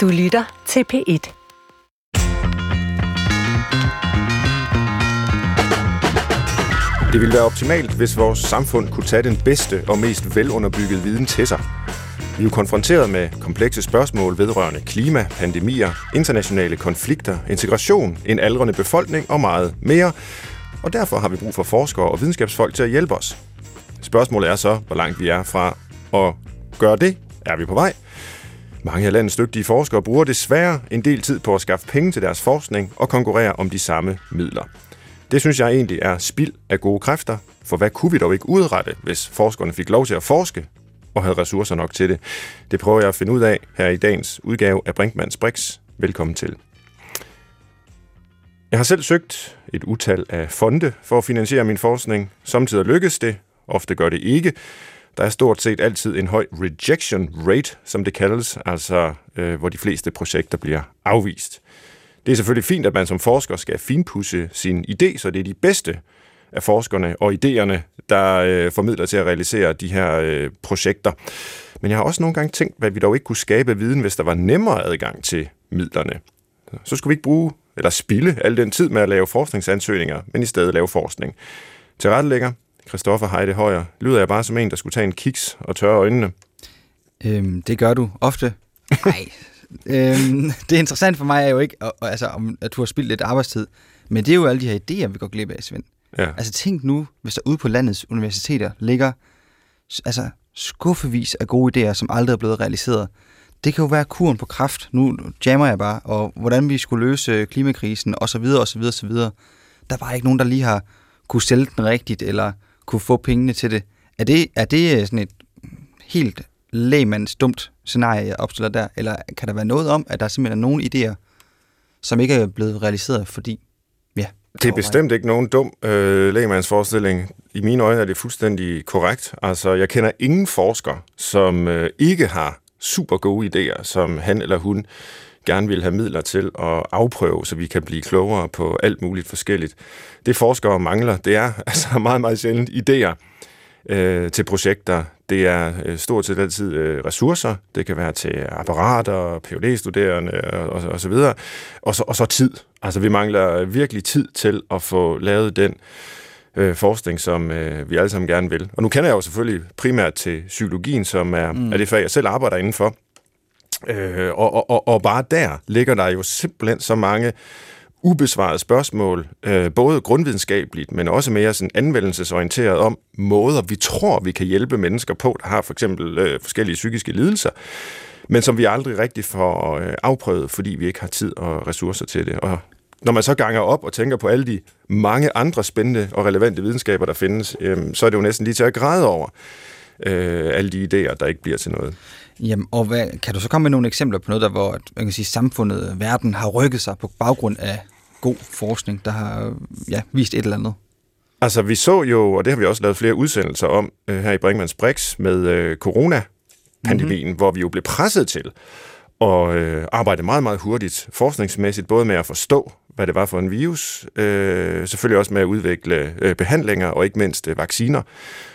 Du lytter til P1. Det ville være optimalt, hvis vores samfund kunne tage den bedste og mest velunderbyggede viden til sig. Vi er jo konfronteret med komplekse spørgsmål vedrørende klima, pandemier, internationale konflikter, integration, en aldrende befolkning og meget mere. Og derfor har vi brug for forskere og videnskabsfolk til at hjælpe os. Spørgsmålet er så, hvor langt vi er fra at gøre det. Er vi på vej? Mange af landets dygtige forskere bruger desværre en del tid på at skaffe penge til deres forskning og konkurrere om de samme midler. Det synes jeg egentlig er spild af gode kræfter, for hvad kunne vi dog ikke udrette, hvis forskerne fik lov til at forske og havde ressourcer nok til det? Det prøver jeg at finde ud af her i dagens udgave af Brinkmanns Brix. Velkommen til. Jeg har selv søgt et utal af fonde for at finansiere min forskning. Samtidig lykkes det, ofte gør det ikke. Der er stort set altid en høj rejection rate, som det kaldes, altså øh, hvor de fleste projekter bliver afvist. Det er selvfølgelig fint, at man som forsker skal finpudse sin idé, så det er de bedste af forskerne og idéerne, der øh, formidler til at realisere de her øh, projekter. Men jeg har også nogle gange tænkt, hvad vi dog ikke kunne skabe viden, hvis der var nemmere adgang til midlerne. Så skulle vi ikke bruge eller spille al den tid med at lave forskningsansøgninger, men i stedet lave forskning. Til rettelægger, Christoffer Heide Højer, lyder jeg bare som en, der skulle tage en kiks og tørre øjnene? Øhm, det gør du ofte. Nej, øhm, det interessante for mig er jo ikke, altså, om, at du har spildt lidt arbejdstid, men det er jo alle de her idéer, vi går glip af, Svend. Ja. Altså tænk nu, hvis der ude på landets universiteter ligger altså, skuffevis af gode idéer, som aldrig er blevet realiseret. Det kan jo være kuren på kraft. Nu jammer jeg bare, og hvordan vi skulle løse klimakrisen, og så videre, og så videre, og så videre. Der var ikke nogen, der lige har kunne sælge den rigtigt, eller kunne få pengene til det. Er det, er det sådan et helt lægmands dumt scenarie, jeg opstiller der? Eller kan der være noget om, at der simpelthen er nogle idéer, som ikke er blevet realiseret, fordi ja, det er bestemt ikke nogen dum øh, lægemandsforestilling. I mine øjne er det fuldstændig korrekt. Altså, jeg kender ingen forsker, som øh, ikke har super gode idéer, som han eller hun gerne vil have midler til at afprøve, så vi kan blive klogere på alt muligt forskelligt. Det forskere mangler, det er altså meget, meget sjældent idéer øh, til projekter. Det er øh, stort set altid øh, ressourcer. Det kan være til apparater, phd studerende og, og så videre. Og så, og så tid. Altså vi mangler virkelig tid til at få lavet den øh, forskning, som øh, vi alle sammen gerne vil. Og nu kender jeg jo selvfølgelig primært til psykologien, som er, mm. er det fag, jeg selv arbejder indenfor. Øh, og, og, og bare der ligger der jo simpelthen så mange ubesvarede spørgsmål, øh, både grundvidenskabeligt, men også mere sådan anvendelsesorienteret om måder, vi tror, vi kan hjælpe mennesker på, der har for eksempel øh, forskellige psykiske lidelser, men som vi aldrig rigtig får øh, afprøvet, fordi vi ikke har tid og ressourcer til det. Og når man så ganger op og tænker på alle de mange andre spændende og relevante videnskaber, der findes, øh, så er det jo næsten lige til at græde over øh, alle de idéer, der ikke bliver til noget. Jamen, og hvad, kan du så komme med nogle eksempler på noget, der hvor man kan sige, samfundet, verden har rykket sig på baggrund af god forskning, der har ja, vist et eller andet? Altså, vi så jo, og det har vi også lavet flere udsendelser om øh, her i Brinkmanns Brix med øh, corona-pandemien, mm-hmm. hvor vi jo blev presset til at øh, arbejde meget, meget hurtigt forskningsmæssigt, både med at forstå, hvad det var for en virus, øh, selvfølgelig også med at udvikle øh, behandlinger og ikke mindst øh, vacciner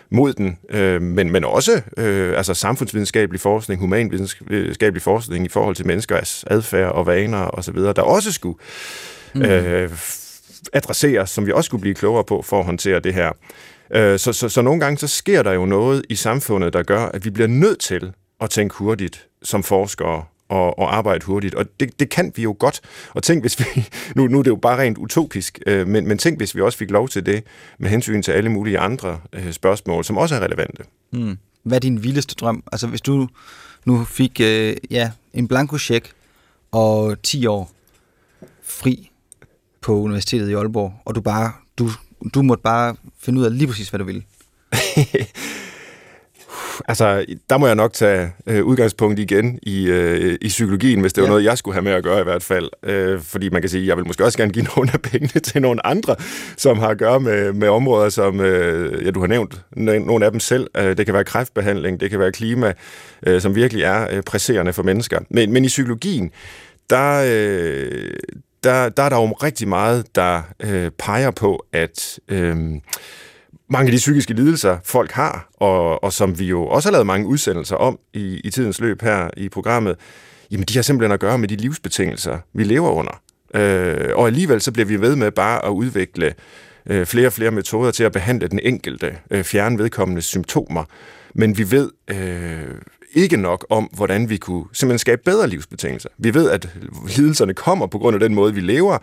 mod den, øh, men, men også øh, altså samfundsvidenskabelig forskning, humanvidenskabelig forskning i forhold til menneskers adfærd og vaner osv., der også skulle mm. øh, adresseres, som vi også skulle blive klogere på for at håndtere det her. Øh, så, så, så nogle gange så sker der jo noget i samfundet, der gør, at vi bliver nødt til at tænke hurtigt som forskere og, og arbejde hurtigt. Og det, det kan vi jo godt. Og tænk, hvis vi... Nu, nu er det jo bare rent utopisk, øh, men, men tænk, hvis vi også fik lov til det med hensyn til alle mulige andre øh, spørgsmål, som også er relevante. Mm. Hvad er din vildeste drøm? Altså, hvis du nu fik øh, ja, en blanko check og 10 år fri på Universitetet i Aalborg, og du bare du, du måtte bare finde ud af lige præcis, hvad du ville. altså, der må jeg nok tage øh, udgangspunkt igen i, øh, i psykologien, hvis det var ja. noget, jeg skulle have med at gøre i hvert fald. Øh, fordi man kan sige, jeg vil måske også gerne give nogle af pengene til nogle andre, som har at gøre med, med områder, som øh, ja, du har nævnt nogle af dem selv. Øh, det kan være kræftbehandling, det kan være klima, øh, som virkelig er øh, presserende for mennesker. Men, men i psykologien, der, øh, der, der er der jo rigtig meget, der øh, peger på, at... Øh, mange af de psykiske lidelser, folk har, og, og som vi jo også har lavet mange udsendelser om i, i tidens løb her i programmet, jamen de har simpelthen at gøre med de livsbetingelser, vi lever under. Øh, og alligevel så bliver vi ved med bare at udvikle øh, flere og flere metoder til at behandle den enkelte, øh, fjerne vedkommende symptomer. Men vi ved øh, ikke nok om, hvordan vi kunne simpelthen skabe bedre livsbetingelser. Vi ved, at lidelserne kommer på grund af den måde, vi lever,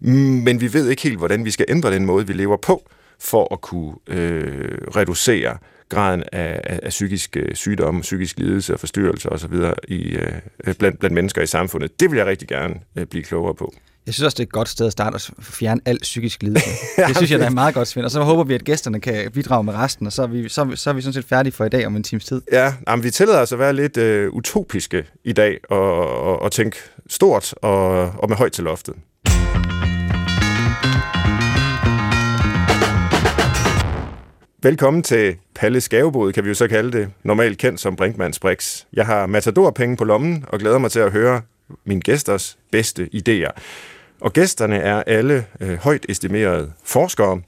mm, men vi ved ikke helt, hvordan vi skal ændre den måde, vi lever på, for at kunne øh, reducere graden af, af, af psykisk øh, sygdomme, psykisk lidelse og forstyrrelse osv. I, øh, blandt, blandt mennesker i samfundet. Det vil jeg rigtig gerne øh, blive klogere på. Jeg synes også, det er et godt sted at starte at fjerne al psykisk lidelse. Det synes jeg, der er meget godt, Svend. Og så håber vi, at gæsterne kan bidrage med resten, og så er vi, så, så er vi sådan set færdige for i dag om en times tid. Ja, jamen, vi tillader os at være lidt øh, utopiske i dag, og, og, og tænke stort og, og med højt til loftet. Velkommen til Palle Skavebod, kan vi jo så kalde det, normalt kendt som Brinkmanns Brix. Jeg har matador-penge på lommen og glæder mig til at høre mine gæsters bedste idéer. Og gæsterne er alle øh, højt estimerede forskere.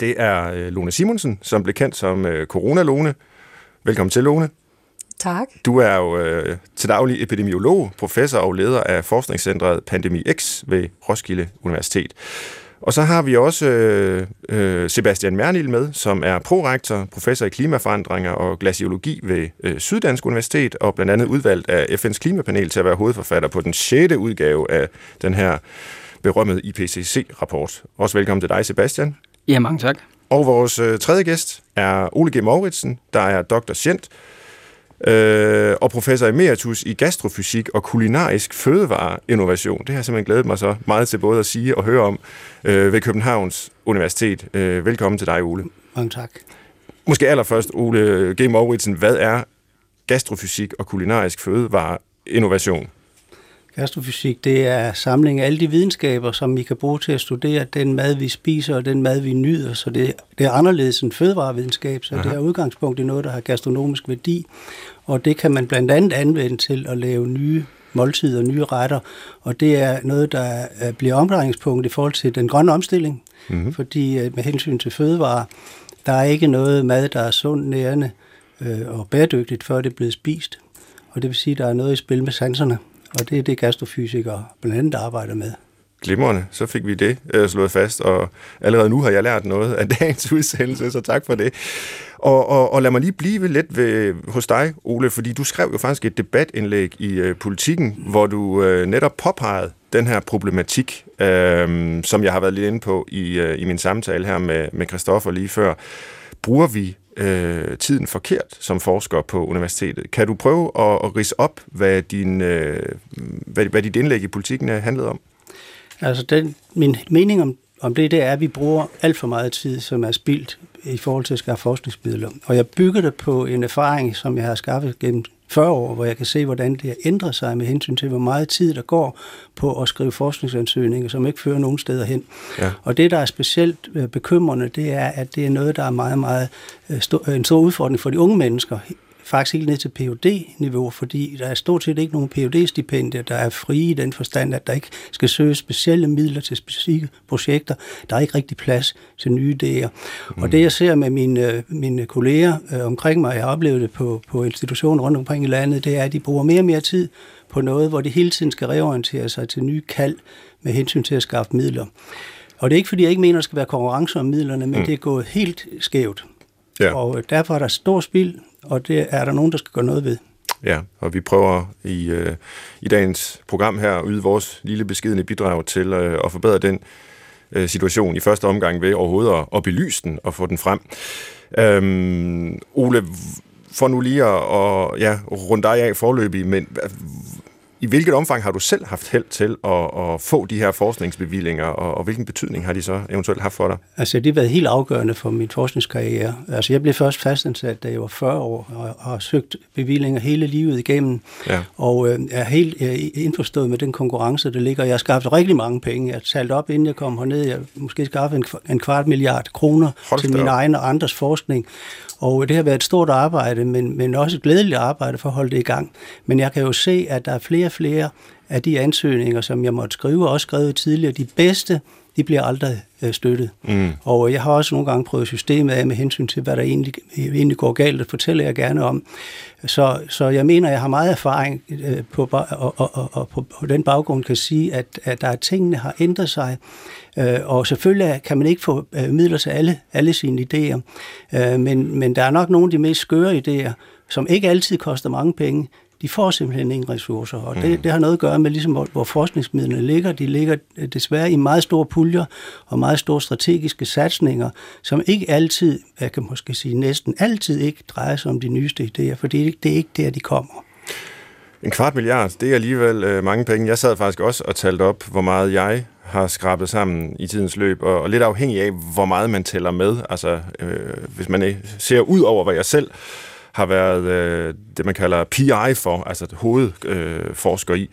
Det er øh, Lone Simonsen, som blev kendt som øh, Corona-Lone. Velkommen til, Lone. Tak. Du er jo øh, til daglig epidemiolog, professor og leder af forskningscentret Pandemi X ved Roskilde Universitet. Og så har vi også øh, øh, Sebastian Mernil med, som er prorektor, professor i klimaforandringer og glaciologi ved øh, Syddansk Universitet, og blandt andet udvalgt af FN's klimapanel til at være hovedforfatter på den 6. udgave af den her berømmede IPCC-rapport. Også velkommen til dig, Sebastian. Ja, mange tak. Og vores øh, tredje gæst er Ole G. Mauritsen, der er doktor Sjent, øh, og professor emeritus i gastrofysik og kulinarisk fødevareinnovation. Det har jeg simpelthen glædet mig så meget til både at sige og høre om øh, ved Københavns Universitet. Øh, velkommen til dig, Ole. Mange tak. Måske allerførst, Ole G. Mauritsen, hvad er gastrofysik og kulinarisk fødevareinnovation? Gastrofysik, det er samling af alle de videnskaber, som vi kan bruge til at studere den mad, vi spiser, og den mad, vi nyder. Så det, det er anderledes end fødevarevidenskab, så Aha. det er udgangspunkt i noget, der har gastronomisk værdi. Og det kan man blandt andet anvende til at lave nye måltider og nye retter. Og det er noget, der bliver omdrejningspunkt i forhold til den grønne omstilling. Mm-hmm. Fordi øh, med hensyn til fødevare, der er ikke noget mad, der er sundt, nærende øh, og bæredygtigt, før det er blevet spist. Og det vil sige, at der er noget i spil med sanserne. Og det er det gastrofysikere blandt andet arbejder med. Glimrende, så fik vi det øh, slået fast, og allerede nu har jeg lært noget af dagens udsendelse, så tak for det. Og, og, og lad mig lige blive lidt ved, hos dig, Ole, fordi du skrev jo faktisk et debatindlæg i øh, Politiken, hvor du øh, netop påpegede den her problematik, øh, som jeg har været lidt inde på i, øh, i min samtale her med, med Christoffer lige før. Bruger vi øh, tiden forkert som forsker på universitetet. Kan du prøve at, at rise op, hvad, din, øh, hvad, hvad dit indlæg i politikken handlede om? Altså, den, min mening om, om det, det er, at vi bruger alt for meget tid, som er spildt i forhold til at skaffe forskningsmidler. Og jeg bygger det på en erfaring, som jeg har skaffet gennem 40 år, hvor jeg kan se, hvordan det har ændret sig med hensyn til, hvor meget tid der går på at skrive forskningsansøgninger, som ikke fører nogen steder hen. Ja. Og det, der er specielt øh, bekymrende, det er, at det er noget, der er meget, meget øh, stor, en stor udfordring for de unge mennesker faktisk helt ned til phd niveau fordi der er stort set ikke nogen phd stipendier der er frie i den forstand, at der ikke skal søge specielle midler til specifikke projekter. Der er ikke rigtig plads til nye idéer. Mm. Og det, jeg ser med mine, mine kolleger øh, omkring mig, jeg har oplevet det på, på institutioner rundt omkring i landet, det er, at de bruger mere og mere tid på noget, hvor de hele tiden skal reorientere sig til nye kald med hensyn til at skaffe midler. Og det er ikke, fordi jeg ikke mener, at der skal være konkurrence om midlerne, men mm. det er gået helt skævt. Ja. Og derfor er der stor spild og det er der nogen, der skal gøre noget ved. Ja, og vi prøver i, øh, i dagens program her at yde vores lille beskidende bidrag til øh, at forbedre den øh, situation i første omgang ved overhovedet at, at belyse den og få den frem. Øhm, Ole, for nu lige at, at ja, runde dig af forløbig, men i hvilket omfang har du selv haft held til at, at få de her forskningsbevillinger, og, og hvilken betydning har de så eventuelt haft for dig? Altså, det har været helt afgørende for min forskningskarriere. Altså, jeg blev først fastansat, da jeg var 40 år, og har søgt bevillinger hele livet igennem, ja. og øh, er helt øh, indforstået med den konkurrence, der ligger. Jeg har skaffet rigtig mange penge. Jeg har talt op, inden jeg kom herned. Jeg måske skaffet en, en kvart milliard kroner Hold til min egen og andres forskning. Og det har været et stort arbejde, men, men også et glædeligt arbejde for at holde det i gang. Men jeg kan jo se, at der er flere og flere af de ansøgninger, som jeg måtte skrive, også skrevet tidligere, de bedste, de bliver aldrig øh, støttet. Mm. Og jeg har også nogle gange prøvet systemet af med hensyn til, hvad der egentlig, egentlig går galt, det fortæller jeg gerne om. Så, så jeg mener, jeg har meget erfaring øh, på, og, og, og, og på, på den baggrund kan sige, at, at der er tingene har ændret sig. Øh, og selvfølgelig kan man ikke få øh, midler til alle, alle sine idéer, øh, men, men der er nok nogle af de mest skøre idéer, som ikke altid koster mange penge, de får simpelthen ingen ressourcer, og det, mm. det har noget at gøre med, ligesom hvor, hvor forskningsmidlerne ligger. De ligger øh, desværre i meget store puljer og meget store strategiske satsninger, som ikke altid, jeg kan måske sige næsten altid ikke drejer sig om de nyeste idéer, for det, det er ikke der, de kommer. En kvart milliard, det er alligevel øh, mange penge. Jeg sad faktisk også og talte op, hvor meget jeg har skrabet sammen i tidens løb, og, og lidt afhængig af, hvor meget man tæller med. Altså, øh, hvis man øh, ser ud over, hvad jeg selv har været øh, det, man kalder PI for, altså hovedforsker øh, i,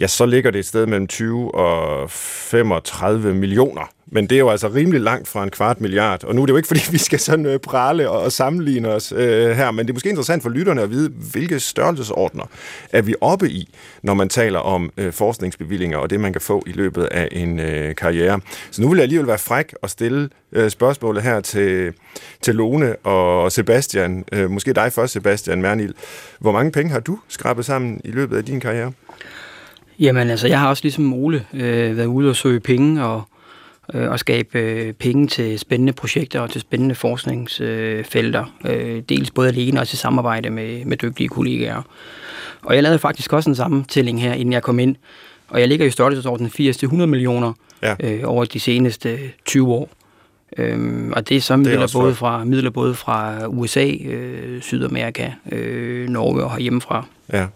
ja, så ligger det et sted mellem 20 og 35 millioner men det er jo altså rimelig langt fra en kvart milliard, og nu er det jo ikke, fordi vi skal sådan øh, prale og, og sammenligne os øh, her, men det er måske interessant for lytterne at vide, hvilke størrelsesordner er vi oppe i, når man taler om øh, forskningsbevillinger og det, man kan få i løbet af en øh, karriere. Så nu vil jeg alligevel være fræk og stille øh, spørgsmålet her til, til Lone og Sebastian. Øh, måske dig først, Sebastian Mernil. Hvor mange penge har du skrabet sammen i løbet af din karriere? Jamen altså, jeg har også ligesom Ole øh, været ude og søge penge, og øh, og skabe øh, penge til spændende projekter og til spændende forskningsfelter. Øh, dels både alene og i samarbejde med, med dygtige kollegaer. Og jeg lavede faktisk også en sammentælling her, inden jeg kom ind. Og jeg ligger i størrelsesordenen 80-100 millioner ja. øh, over de seneste 20 år. Øhm, og det er så midler, både fra, midler både fra USA, øh, Sydamerika, øh, Norge og herhjemmefra. Ja.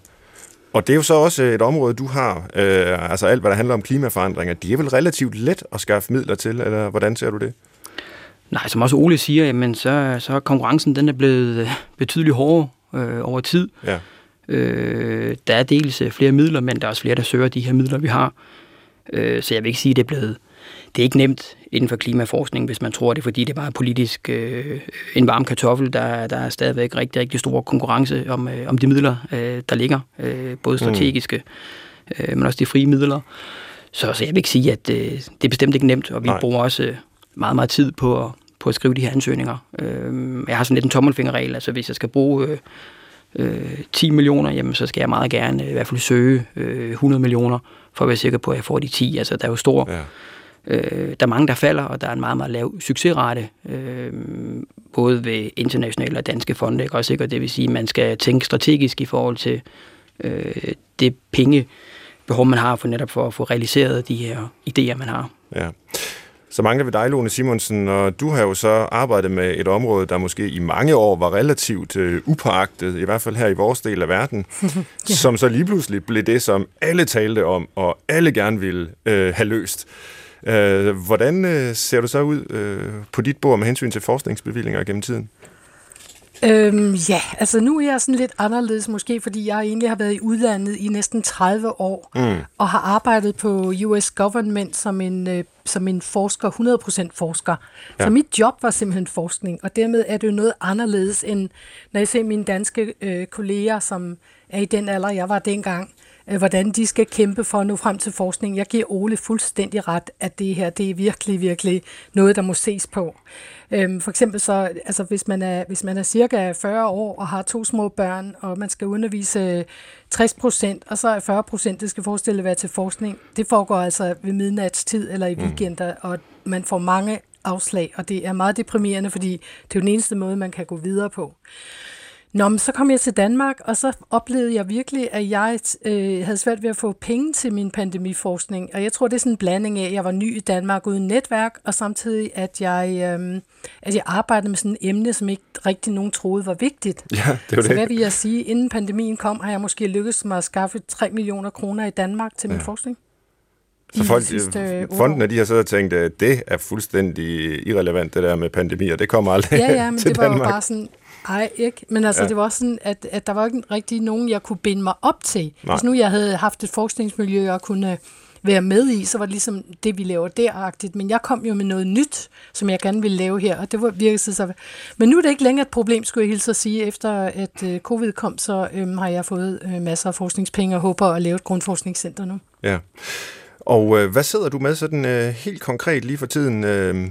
Og det er jo så også et område, du har, øh, altså alt, hvad der handler om klimaforandringer, det er vel relativt let at skaffe midler til, eller hvordan ser du det? Nej, som også Ole siger, jamen, så, så er konkurrencen den er blevet øh, betydeligt hårdere øh, over tid. Ja. Øh, der er dels øh, flere midler, men der er også flere, der søger de her midler, vi har. Øh, så jeg vil ikke sige, at det er blevet det er ikke nemt inden for klimaforskning, hvis man tror det, fordi det bare er politisk øh, en varm kartoffel. Der, der er stadigvæk rigtig, rigtig stor konkurrence om, øh, om de midler, øh, der ligger, øh, både mm. strategiske, øh, men også de frie midler. Så, så jeg vil ikke sige, at øh, det er bestemt ikke nemt, og vi Nej. bruger også meget, meget tid på at, på at skrive de her ansøgninger. Øh, jeg har sådan lidt en tommelfingerregel, altså hvis jeg skal bruge... Øh, øh, 10 millioner, jamen så skal jeg meget gerne i hvert fald søge øh, 100 millioner, for at være sikker på, at jeg får de 10. Altså der er jo stor, ja. Øh, der er mange, der falder, og der er en meget, meget lav succesrate, øh, både ved internationale og danske fonde. Ikke? Også, ikke? Og det vil sige, at man skal tænke strategisk i forhold til øh, det penge, behov man har for netop for at få realiseret de her idéer, man har. Ja. Så mangler vi dig, Lone Simonsen, og du har jo så arbejdet med et område, der måske i mange år var relativt øh, upåagtet, i hvert fald her i vores del af verden, ja. som så lige pludselig blev det, som alle talte om, og alle gerne ville øh, have løst. Øh, hvordan øh, ser du så ud øh, på dit bord med hensyn til forskningsbevillinger gennem tiden? Øhm, ja, altså nu er jeg sådan lidt anderledes måske, fordi jeg egentlig har været i udlandet i næsten 30 år, mm. og har arbejdet på US Government som en, øh, som en forsker, 100% forsker. Ja. Så mit job var simpelthen forskning, og dermed er det jo noget anderledes, end når jeg ser mine danske øh, kolleger, som er i den alder, jeg var dengang, hvordan de skal kæmpe for at nå frem til forskning. Jeg giver Ole fuldstændig ret, at det her det er virkelig, virkelig noget, der må ses på. Øhm, for eksempel så, altså hvis man, er, hvis man er cirka 40 år og har to små børn, og man skal undervise 60 procent, og så er 40 procent, det skal forestille at være til forskning, det foregår altså ved midnatstid eller i mm. weekender, og man får mange afslag, og det er meget deprimerende, fordi det er jo den eneste måde, man kan gå videre på. Nå, men så kom jeg til Danmark, og så oplevede jeg virkelig, at jeg øh, havde svært ved at få penge til min pandemiforskning. Og jeg tror, det er sådan en blanding af, at jeg var ny i Danmark uden netværk, og samtidig, at jeg, øh, at jeg arbejdede med sådan et emne, som ikke rigtig nogen troede var vigtigt. Ja, det var så det. hvad vil jeg sige? Inden pandemien kom, har jeg måske lykkedes mig at skaffe 3 millioner kroner i Danmark til min ja. forskning. Så folk, sidste, fondene, de har så tænkt, at det er fuldstændig irrelevant, det der med pandemier. Det kommer aldrig ja, ja, men til det var Danmark. jo bare sådan, ej, ikke. Men altså, ja. det var også sådan, at, at der var ikke rigtig nogen, jeg kunne binde mig op til. Nej. Hvis nu jeg havde haft et forskningsmiljø og kunne være med i, så var det ligesom det, vi laver deragtigt. Men jeg kom jo med noget nyt, som jeg gerne ville lave her, og det var virkelig så... Men nu er det ikke længere et problem, skulle jeg hilse at sige. Efter at øh, covid kom, så øh, har jeg fået øh, masser af forskningspenge og håber at lave et grundforskningscenter nu. Ja. Og øh, hvad sidder du med sådan øh, helt konkret lige for tiden? Øh,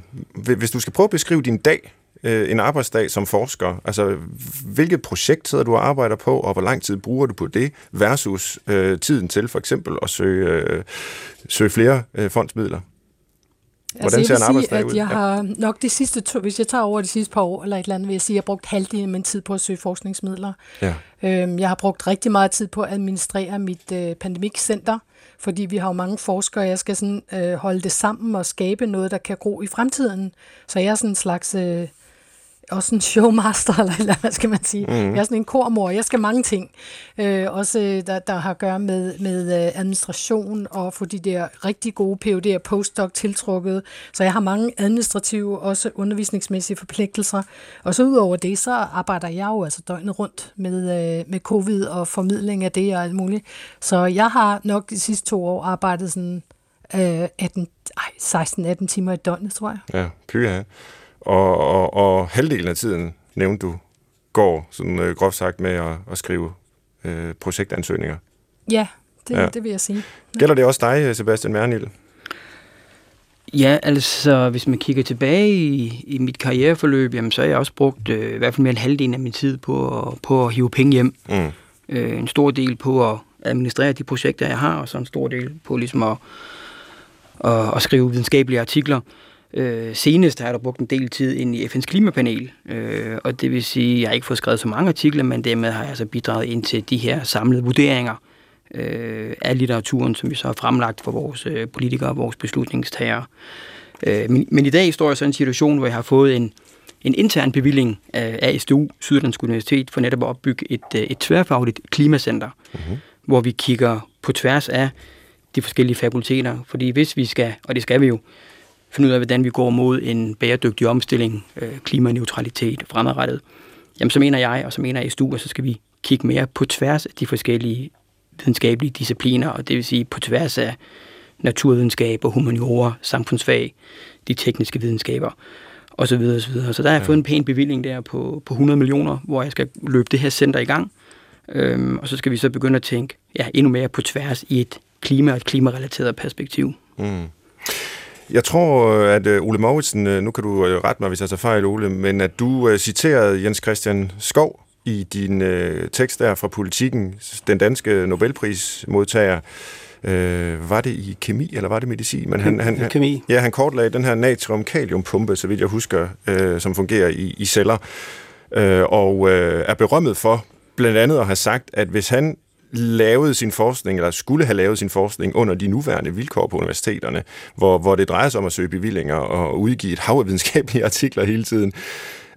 hvis du skal prøve at beskrive din dag, øh, en arbejdsdag som forsker, altså hvilket projekt sidder du og arbejder på, og hvor lang tid bruger du på det, versus øh, tiden til for eksempel at søge, øh, søge flere øh, fondsmidler? Hvordan altså, ser en arbejdsdag sige, at ud? Jeg har nok de sidste to, hvis jeg tager over de sidste par år, eller et eller andet, vil jeg sige, at jeg har brugt halvdelen af min tid på at søge forskningsmidler. Ja. Øhm, jeg har brugt rigtig meget tid på at administrere mit øh, pandemikcenter, fordi vi har jo mange forskere, og jeg skal sådan, øh, holde det sammen og skabe noget, der kan gro i fremtiden. Så jeg er sådan en slags... Øh, også en showmaster, eller, eller hvad skal man sige. Mm. Jeg er sådan en kormor, jeg skal mange ting. Øh, også øh, der, der har at gøre med, med øh, administration og få de der rigtig gode PhD og postdoc tiltrukket. Så jeg har mange administrative, også undervisningsmæssige forpligtelser. Og så udover det, så arbejder jeg jo altså døgnet rundt med, øh, med covid og formidling af det og alt muligt. Så jeg har nok de sidste to år arbejdet sådan øh, 16-18 timer i døgnet, tror jeg. Ja, pyha. Og, og, og halvdelen af tiden, nævnte du, går sådan øh, groft sagt med at, at skrive øh, projektansøgninger. Ja, det, ja, det vil jeg sige. Ja. Gælder det også dig, Sebastian Mernil? Ja, altså hvis man kigger tilbage i, i mit karriereforløb, jamen, så har jeg også brugt øh, i hvert fald mere end halvdelen af min tid på, at, på at hive penge hjem. Mm. Øh, en stor del på at administrere de projekter, jeg har, og så en stor del på ligesom at, at, at skrive videnskabelige artikler. Øh, senest har jeg da brugt en del tid ind i FN's klimapanel, øh, og det vil sige, at jeg har ikke fået skrevet så mange artikler, men dermed har jeg altså bidraget ind til de her samlede vurderinger øh, af litteraturen, som vi så har fremlagt for vores øh, politikere og vores beslutningstagere. Øh, men, men i dag står jeg så i en situation, hvor jeg har fået en, en intern bevilling af, af SDU, Syddansk Universitet, for netop at opbygge et, øh, et tværfagligt klimacenter, mm-hmm. hvor vi kigger på tværs af de forskellige fakulteter. Fordi hvis vi skal, og det skal vi jo, finde ud af, hvordan vi går mod en bæredygtig omstilling, øh, klimaneutralitet fremadrettet, jamen så mener jeg, og så mener jeg SDU, at så skal vi kigge mere på tværs af de forskellige videnskabelige discipliner, og det vil sige på tværs af naturvidenskab og humaniora, samfundsfag, de tekniske videnskaber og så videre, og så videre. Så der har jeg ja. fået en pæn bevilling der på, på 100 millioner, hvor jeg skal løbe det her center i gang. Øhm, og så skal vi så begynde at tænke ja, endnu mere på tværs i et klima og et klimarelateret perspektiv. Mm. Jeg tror, at øh, Ole Mauritsen, øh, nu kan du øh, rette mig, hvis jeg tager fejl, Ole, men at du citerede Jens Christian Skov i din øh, tekst der fra Politikken, den danske Nobelprismodtager, øh, var det i kemi, eller var det medicin? Men han, han, kemi. Ja, han kortlagde den her natrium-kaliumpumpe, så vidt jeg husker, øh, som fungerer i, i celler, øh, og øh, er berømmet for blandt andet at have sagt, at hvis han lavede sin forskning, eller skulle have lavet sin forskning under de nuværende vilkår på universiteterne, hvor, hvor det drejer sig om at søge bevillinger og udgive et hav af videnskabelige artikler hele tiden,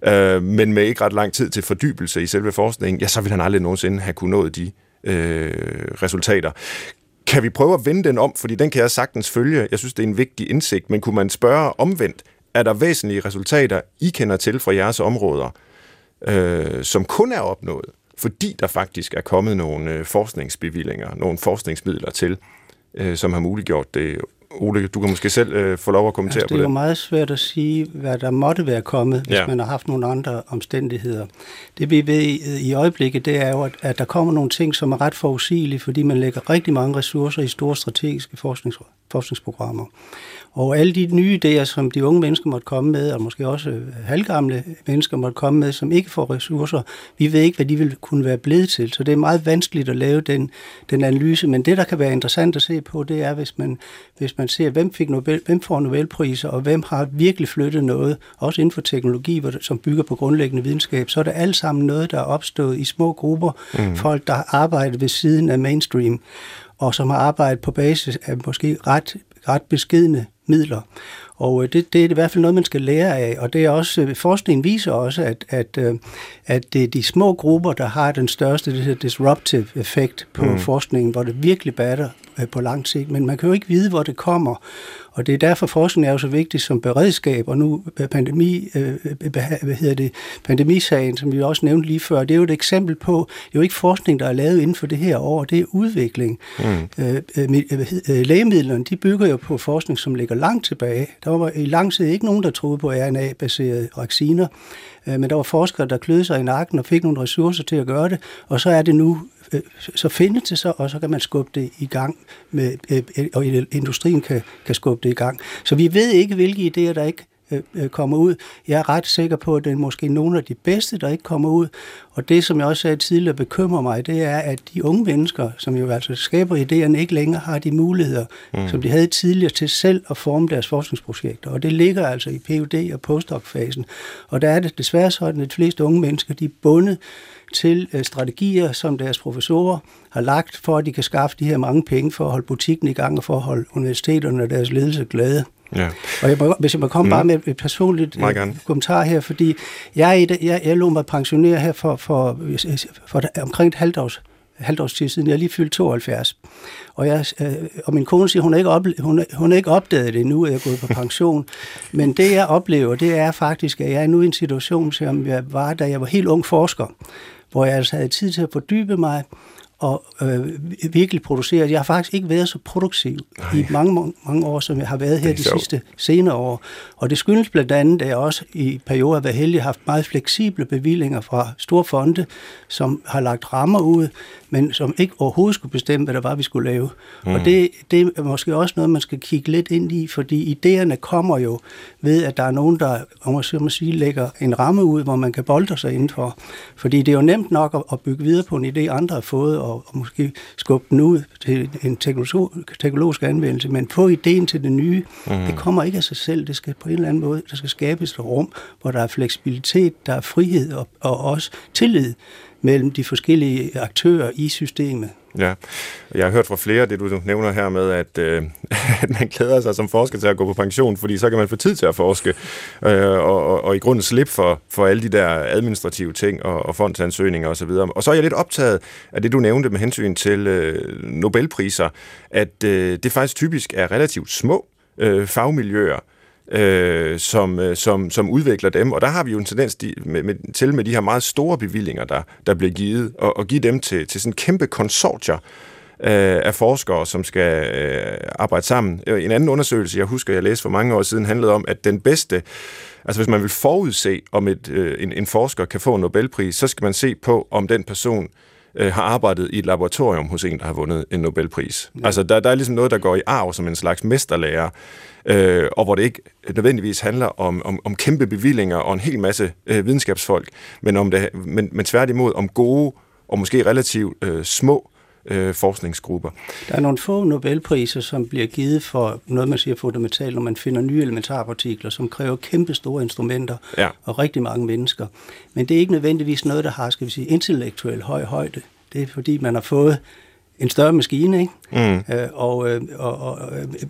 øh, men med ikke ret lang tid til fordybelse i selve forskningen, ja, så vil han aldrig nogensinde have kunnet nå de øh, resultater. Kan vi prøve at vende den om, fordi den kan jeg sagtens følge. Jeg synes, det er en vigtig indsigt, men kunne man spørge omvendt, er der væsentlige resultater, I kender til fra jeres områder, øh, som kun er opnået, fordi der faktisk er kommet nogle øh, forskningsbevillinger, nogle forskningsmidler til, øh, som har muliggjort det. Ole, du kan måske selv øh, få lov at kommentere altså, på det. Det er jo meget svært at sige, hvad der måtte være kommet, hvis ja. man har haft nogle andre omstændigheder. Det vi ved i øjeblikket, det er jo, at, at der kommer nogle ting, som er ret forudsigelige, fordi man lægger rigtig mange ressourcer i store strategiske forsknings, forskningsprogrammer. Og alle de nye idéer, som de unge mennesker måtte komme med, og måske også øh, halvgamle mennesker måtte komme med, som ikke får ressourcer, vi ved ikke, hvad de vil kunne være blevet til. Så det er meget vanskeligt at lave den, den analyse. Men det, der kan være interessant at se på, det er, hvis man, hvis man ser, hvem, fik Nobel, hvem får Nobelpriser, og hvem har virkelig flyttet noget, også inden for teknologi, som bygger på grundlæggende videnskab, så er det alt sammen noget, der er opstået i små grupper, mm. folk, der har arbejdet ved siden af mainstream og som har arbejdet på basis af måske ret, ret beskedne midler. Og øh, det, det er i hvert fald noget, man skal lære af, og det er også, øh, forskningen viser også, at, at, øh, at det er de små grupper, der har den største det her disruptive effekt på mm. forskningen, hvor det virkelig batter på lang sigt, men man kan jo ikke vide, hvor det kommer. Og det er derfor, forskning er jo så vigtig som beredskab, og nu øh, pandemi, øh, hvad hedder det, pandemisagen, som vi også nævnte lige før, det er jo et eksempel på, det er jo ikke forskning, der er lavet inden for det her år, det er udvikling. Mm. Øh, lægemidlerne, de bygger jo på forskning, som ligger langt tilbage. Der var i lang tid ikke nogen, der troede på RNA-baserede vacciner, men der var forskere, der kløede sig i nakken og fik nogle ressourcer til at gøre det, og så er det nu Øh, så findes det så, og så kan man skubbe det i gang, med, øh, øh, og industrien kan, kan skubbe det i gang. Så vi ved ikke, hvilke idéer, der ikke kommer ud. Jeg er ret sikker på, at det er måske nogle af de bedste, der ikke kommer ud. Og det, som jeg også sagde tidligere, bekymrer mig, det er, at de unge mennesker, som jo altså skaber idéerne, ikke længere har de muligheder, mm. som de havde tidligere til selv at forme deres forskningsprojekter. Og det ligger altså i PUD og postdoc-fasen. Og der er det desværre sådan, at de fleste unge mennesker, de er bundet til øh, strategier, som deres professorer har lagt, for at de kan skaffe de her mange penge for at holde butikken i gang og for at holde universiteterne og deres ledelse glade. Ja. Og jeg må, hvis jeg må komme mm. bare med et personligt uh, kommentar her, fordi jeg, jeg, jeg lå mig pensionere her for, for, for, for omkring et halvt års halvt tid siden. Jeg er lige fyldt 72. Og, jeg, øh, og min kone siger, hun har ikke, op, hun, hun har ikke opdaget det nu, at jeg er gået på pension. Men det, jeg oplever, det er faktisk, at jeg er nu i en situation, som jeg var, da jeg var helt ung forsker hvor jeg altså havde tid til at fordybe mig og øh, virkelig producere. Jeg har faktisk ikke været så produktiv Nej. i mange, mange, år, som jeg har været her de sjov. sidste senere år. Og det skyldes blandt andet, at jeg også i perioder har været heldig haft meget fleksible bevillinger fra store fonde, som har lagt rammer ud, men som ikke overhovedet skulle bestemme, hvad der var, vi skulle lave. Mm. Og det, det er måske også noget, man skal kigge lidt ind i, fordi idéerne kommer jo ved, at der er nogen, der, om man sige, lægger en ramme ud, hvor man kan bolde sig indenfor. Fordi det er jo nemt nok at, at bygge videre på en idé, andre har fået, og, og måske skubbe den ud til en teknologisk anvendelse, men få ideen til det nye, mm. det kommer ikke af sig selv. Det skal på en eller anden måde, der skal skabes et rum, hvor der er fleksibilitet, der er frihed og, og også tillid mellem de forskellige aktører i systemet. Ja, jeg har hørt fra flere, det du nævner her med, at, øh, at man glæder sig som forsker til at gå på pension, fordi så kan man få tid til at forske, øh, og, og, og i grunden slippe for, for alle de der administrative ting og, og fondsansøgninger osv. Og, så er jeg lidt optaget af det, du nævnte med hensyn til øh, Nobelpriser, at øh, det faktisk typisk er relativt små øh, fagmiljøer, øh, som, øh, som, som udvikler dem. Og der har vi jo en tendens med, med, til med de her meget store bevillinger, der, der bliver givet, og, og give dem til, til sådan kæmpe konsortier øh, af forskere, som skal øh, arbejde sammen. Øh, en anden undersøgelse, jeg husker, jeg læste for mange år siden, handlede om, at den bedste Altså hvis man vil forudse, om et, øh, en, en forsker kan få en Nobelpris, så skal man se på, om den person øh, har arbejdet i et laboratorium hos en, der har vundet en Nobelpris. Ja. Altså der, der er ligesom noget, der går i arv som en slags mesterlærer øh, og hvor det ikke nødvendigvis handler om, om, om kæmpe bevillinger og en hel masse øh, videnskabsfolk, men, om det, men, men tværtimod om gode og måske relativt øh, små øh, forskningsgrupper. Der er nogle få Nobelpriser, som bliver givet for noget, man siger fundamentalt, når man finder nye elementarpartikler, som kræver kæmpe store instrumenter ja. og rigtig mange mennesker. Men det er ikke nødvendigvis noget, der har, skal vi sige, intellektuel høj højde. Det er fordi, man har fået en større maskine, ikke? Mm. Øh, og, øh, og, og,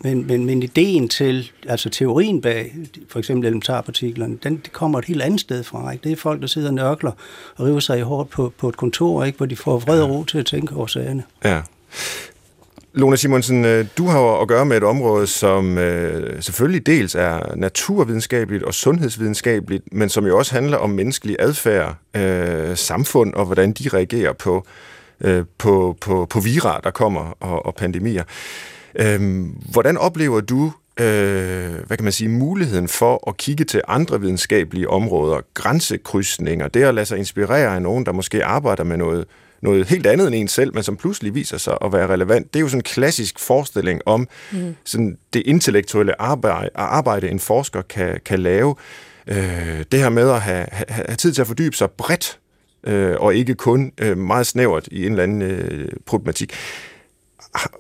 men, men, men ideen til, altså teorien bag, for eksempel elementarpartiklerne, den det kommer et helt andet sted fra. Ikke? Det er folk, der sidder og nørkler og river sig i hårdt på, på et kontor, ikke? hvor de får fred og ro til at tænke over sagerne. Ja. Lone Simonsen, øh, du har at gøre med et område, som øh, selvfølgelig dels er naturvidenskabeligt og sundhedsvidenskabeligt, men som jo også handler om menneskelig adfærd, øh, samfund og hvordan de reagerer på øh, på, på, på vira, der kommer, og, og pandemier. Øh, hvordan oplever du øh, hvad kan man sige, muligheden for at kigge til andre videnskabelige områder, grænsekrydsninger, det at lade sig inspirere af nogen, der måske arbejder med noget, noget helt andet end en selv, men som pludselig viser sig at være relevant. Det er jo sådan en klassisk forestilling om mm. sådan det intellektuelle arbejde, arbejde, en forsker kan, kan lave. Øh, det her med at have, have, have tid til at fordybe sig bredt øh, og ikke kun øh, meget snævert i en eller anden øh, problematik.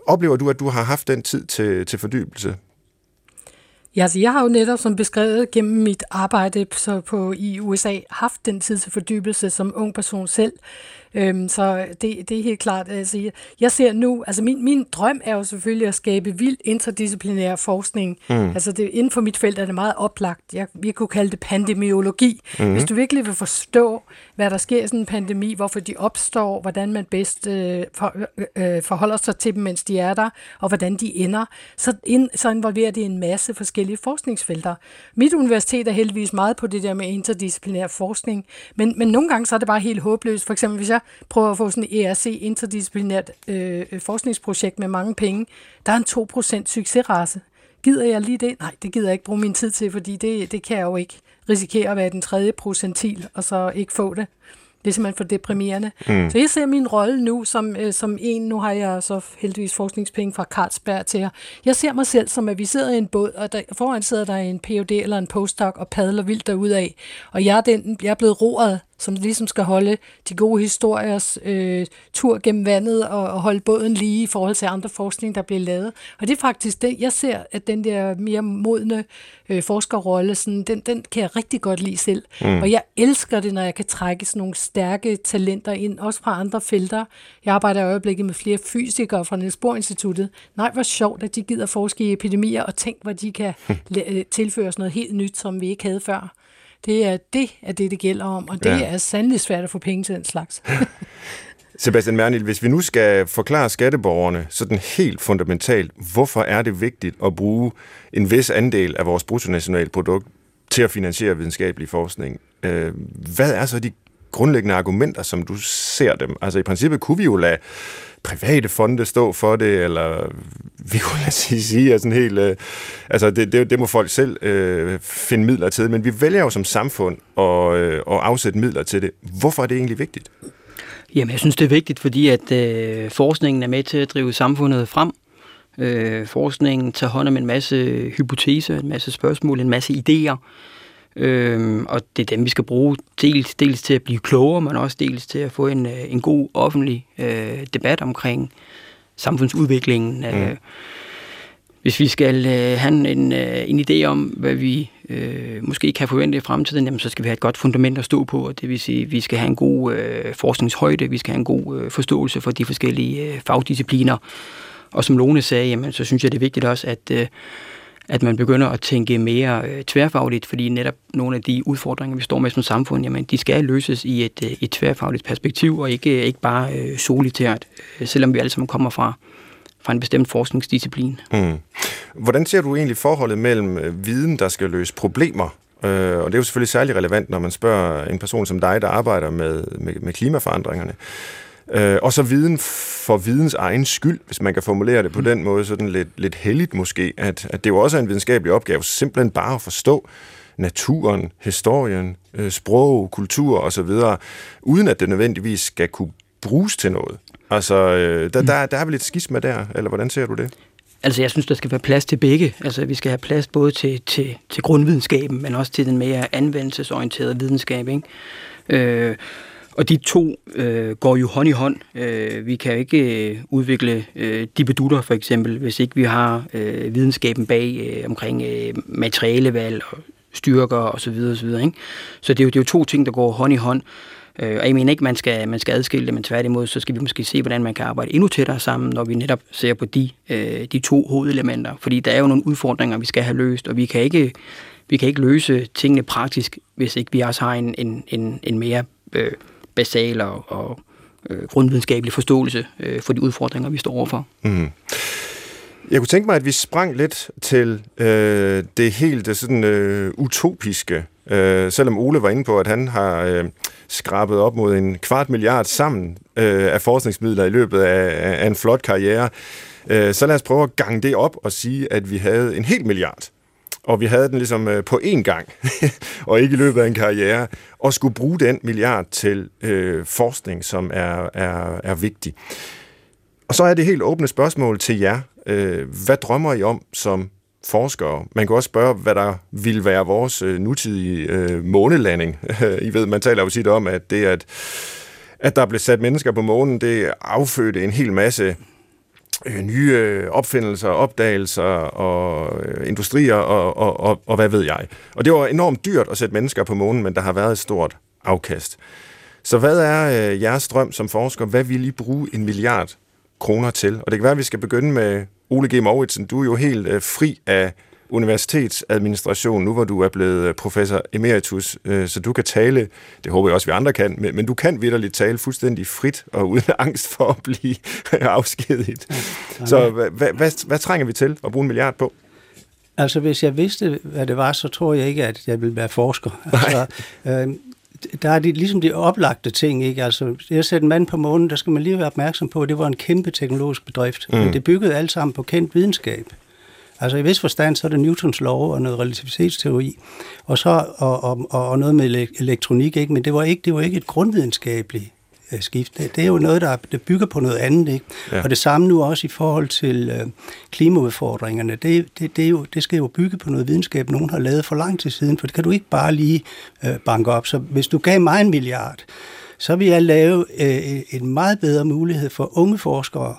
Oplever du, at du har haft den tid til, til fordybelse? Ja, altså jeg har jo netop som beskrevet gennem mit arbejde så på, i USA haft den tid til fordybelse som ung person selv. Øhm, så det, det er helt klart. Altså, jeg, jeg ser nu, altså min, min drøm er jo selvfølgelig at skabe vild interdisciplinær forskning. Mm. Altså det, inden for mit felt er det meget oplagt. Jeg, vi kunne kalde det pandemiologi. Mm. Hvis du virkelig vil forstå, hvad der sker i sådan en pandemi, hvorfor de opstår, hvordan man bedst øh, for, øh, øh, forholder sig til dem, mens de er der, og hvordan de ender, så, ind, så involverer det en masse forskellige forskningsfelter. Mit universitet er heldigvis meget på det der med interdisciplinær forskning, men, men nogle gange så er det bare helt håbløst. For eksempel hvis jeg prøver at få sådan et ERC, interdisciplinært øh, øh, forskningsprojekt med mange penge, der er en 2% succesrate. Gider jeg lige det? Nej, det gider jeg ikke bruge min tid til, fordi det, det kan jeg jo ikke risikere at være den tredje procentil, og så ikke få det. Det er simpelthen for deprimerende. Mm. Så jeg ser min rolle nu som, øh, som en, nu har jeg så heldigvis forskningspenge fra Carlsberg til jer. Jeg ser mig selv som, at vi sidder i en båd, og der, foran sidder der en PhD eller en postdoc og padler vildt derudad. Og jeg er, den, jeg er blevet roret som ligesom skal holde de gode historiers øh, tur gennem vandet og, og holde båden lige i forhold til andre forskning, der bliver lavet. Og det er faktisk det, jeg ser, at den der mere modne øh, forskerrolle, sådan, den, den kan jeg rigtig godt lide selv. Mm. Og jeg elsker det, når jeg kan trække sådan nogle stærke talenter ind, også fra andre felter. Jeg arbejder i øjeblikket med flere fysikere fra Niels Bohr Instituttet. Nej, hvor sjovt, at de gider forske i epidemier, og tænk, hvor de kan øh, tilføre os noget helt nyt, som vi ikke havde før. Det er det, er det, det gælder om, og det ja. er sandelig svært at få penge til den slags. Sebastian Mernil, hvis vi nu skal forklare skatteborgerne sådan helt fundamentalt, hvorfor er det vigtigt at bruge en vis andel af vores bruttonationalprodukt til at finansiere videnskabelig forskning? Øh, hvad er så de grundlæggende argumenter, som du ser dem? Altså i princippet kunne vi jo lade private fonde stå for det, eller vi kunne lade sige, sige er sådan helt, øh, altså det, det, det må folk selv øh, finde midler til, men vi vælger jo som samfund at, øh, at afsætte midler til det. Hvorfor er det egentlig vigtigt? Jamen, jeg synes, det er vigtigt, fordi at øh, forskningen er med til at drive samfundet frem. Øh, forskningen tager hånd om en masse hypoteser, en masse spørgsmål, en masse idéer, Øhm, og det er dem, vi skal bruge dels, dels til at blive klogere, men også dels til at få en, øh, en god offentlig øh, debat omkring samfundsudviklingen. Mm. Øh, hvis vi skal øh, have en, øh, en idé om, hvad vi øh, måske kan forvente i fremtiden, jamen, så skal vi have et godt fundament at stå på, og det vil sige, at vi skal have en god øh, forskningshøjde, vi skal have en god øh, forståelse for de forskellige øh, fagdiscipliner. Og som Lone sagde, jamen, så synes jeg, det er vigtigt også, at øh, at man begynder at tænke mere øh, tværfagligt, fordi netop nogle af de udfordringer, vi står med som samfund, jamen, de skal løses i et, øh, et tværfagligt perspektiv, og ikke, øh, ikke bare øh, solitært, øh, selvom vi alle sammen kommer fra, fra en bestemt forskningsdisciplin. Mm. Hvordan ser du egentlig forholdet mellem øh, viden, der skal løse problemer, øh, og det er jo selvfølgelig særlig relevant, når man spørger en person som dig, der arbejder med, med, med klimaforandringerne, Øh, og så viden for videns egen skyld, hvis man kan formulere det på mm. den måde, sådan lidt, lidt heldigt måske, at, at det jo også er en videnskabelig opgave, simpelthen bare at forstå naturen, historien, øh, sprog, kultur osv., uden at det nødvendigvis skal kunne bruges til noget. Altså, øh, der, mm. der, der er vel lidt skisma der, eller hvordan ser du det? Altså, jeg synes, der skal være plads til begge. Altså, vi skal have plads både til, til, til grundvidenskaben, men også til den mere anvendelsesorienterede videnskab, ikke? Øh, og de to øh, går jo hånd i hånd. Øh, vi kan ikke øh, udvikle øh, dibedutter for eksempel, hvis ikke vi har øh, videnskaben bag øh, omkring øh, materialevalg og styrker osv. Så, videre, og så, videre, ikke? så det er, jo, det er jo to ting, der går hånd i hånd. Øh, og jeg mener ikke, man skal, man skal adskille det, men tværtimod, så skal vi måske se, hvordan man kan arbejde endnu tættere sammen, når vi netop ser på de, øh, de to hovedelementer. Fordi der er jo nogle udfordringer, vi skal have løst, og vi kan ikke, vi kan ikke løse tingene praktisk, hvis ikke vi også har en, en, en, en mere øh, basale og, og øh, grundvidenskabelig forståelse øh, for de udfordringer, vi står overfor. Mm. Jeg kunne tænke mig, at vi sprang lidt til øh, det helt det sådan øh, utopiske. Øh, selvom Ole var inde på, at han har øh, skrabet op mod en kvart milliard sammen øh, af forskningsmidler i løbet af, af en flot karriere, øh, så lad os prøve at gange det op og sige, at vi havde en hel milliard og vi havde den ligesom øh, på én gang, og ikke i løbet af en karriere, og skulle bruge den milliard til øh, forskning, som er, er, er vigtig. Og så er det helt åbne spørgsmål til jer. Øh, hvad drømmer I om som forskere? Man kan også spørge, hvad der vil være vores øh, nutidige øh, månelanding. I ved, man taler jo tit om, at det at, at der blev sat mennesker på månen, det affødte en hel masse øh, nye øh, opfindelser, opdagelser og øh, industrier og, og, og, og hvad ved jeg. Og det var enormt dyrt at sætte mennesker på månen, men der har været et stort afkast. Så hvad er øh, jeres drøm som forsker? Hvad vil I bruge en milliard kroner til? Og det kan være, at vi skal begynde med Ole G. Mauritsen. Du er jo helt øh, fri af universitetsadministration, nu hvor du er blevet professor emeritus, øh, så du kan tale, det håber jeg også, vi andre kan, men, men du kan vidderligt tale fuldstændig frit og uden angst for at blive afskediget. Ja, så hvad, hvad, hvad, hvad trænger vi til at bruge en milliard på? Altså, hvis jeg vidste, hvad det var, så tror jeg ikke, at jeg ville være forsker. Altså, øh, der er de, ligesom de oplagte ting, ikke? Altså, det at sætte en mand på månen, der skal man lige være opmærksom på, at det var en kæmpe teknologisk bedrift. Mm. Men det byggede alt sammen på kendt videnskab. Altså i vis forstand, så er det Newtons lov og noget relativitetsteori, og så og, og, og noget med elektronik, ikke? men det var ikke, det var ikke et grundvidenskabeligt øh, skift. Det, det er jo noget, der, der bygger på noget andet. Ikke? Ja. Og det samme nu også i forhold til øh, klimaudfordringerne. Det, det, det, er jo, det skal jo bygge på noget videnskab, nogen har lavet for lang tid siden, for det kan du ikke bare lige øh, banke op. Så hvis du gav mig en milliard, så vil jeg lave øh, en meget bedre mulighed for unge forskere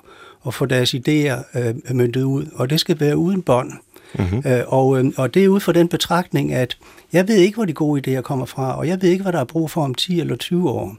at få deres idéer øh, myndet ud, og det skal være uden bånd. Mm-hmm. Øh, og, øh, og det er ud fra den betragtning, at jeg ved ikke, hvor de gode idéer kommer fra, og jeg ved ikke, hvad der er brug for om 10 eller 20 år.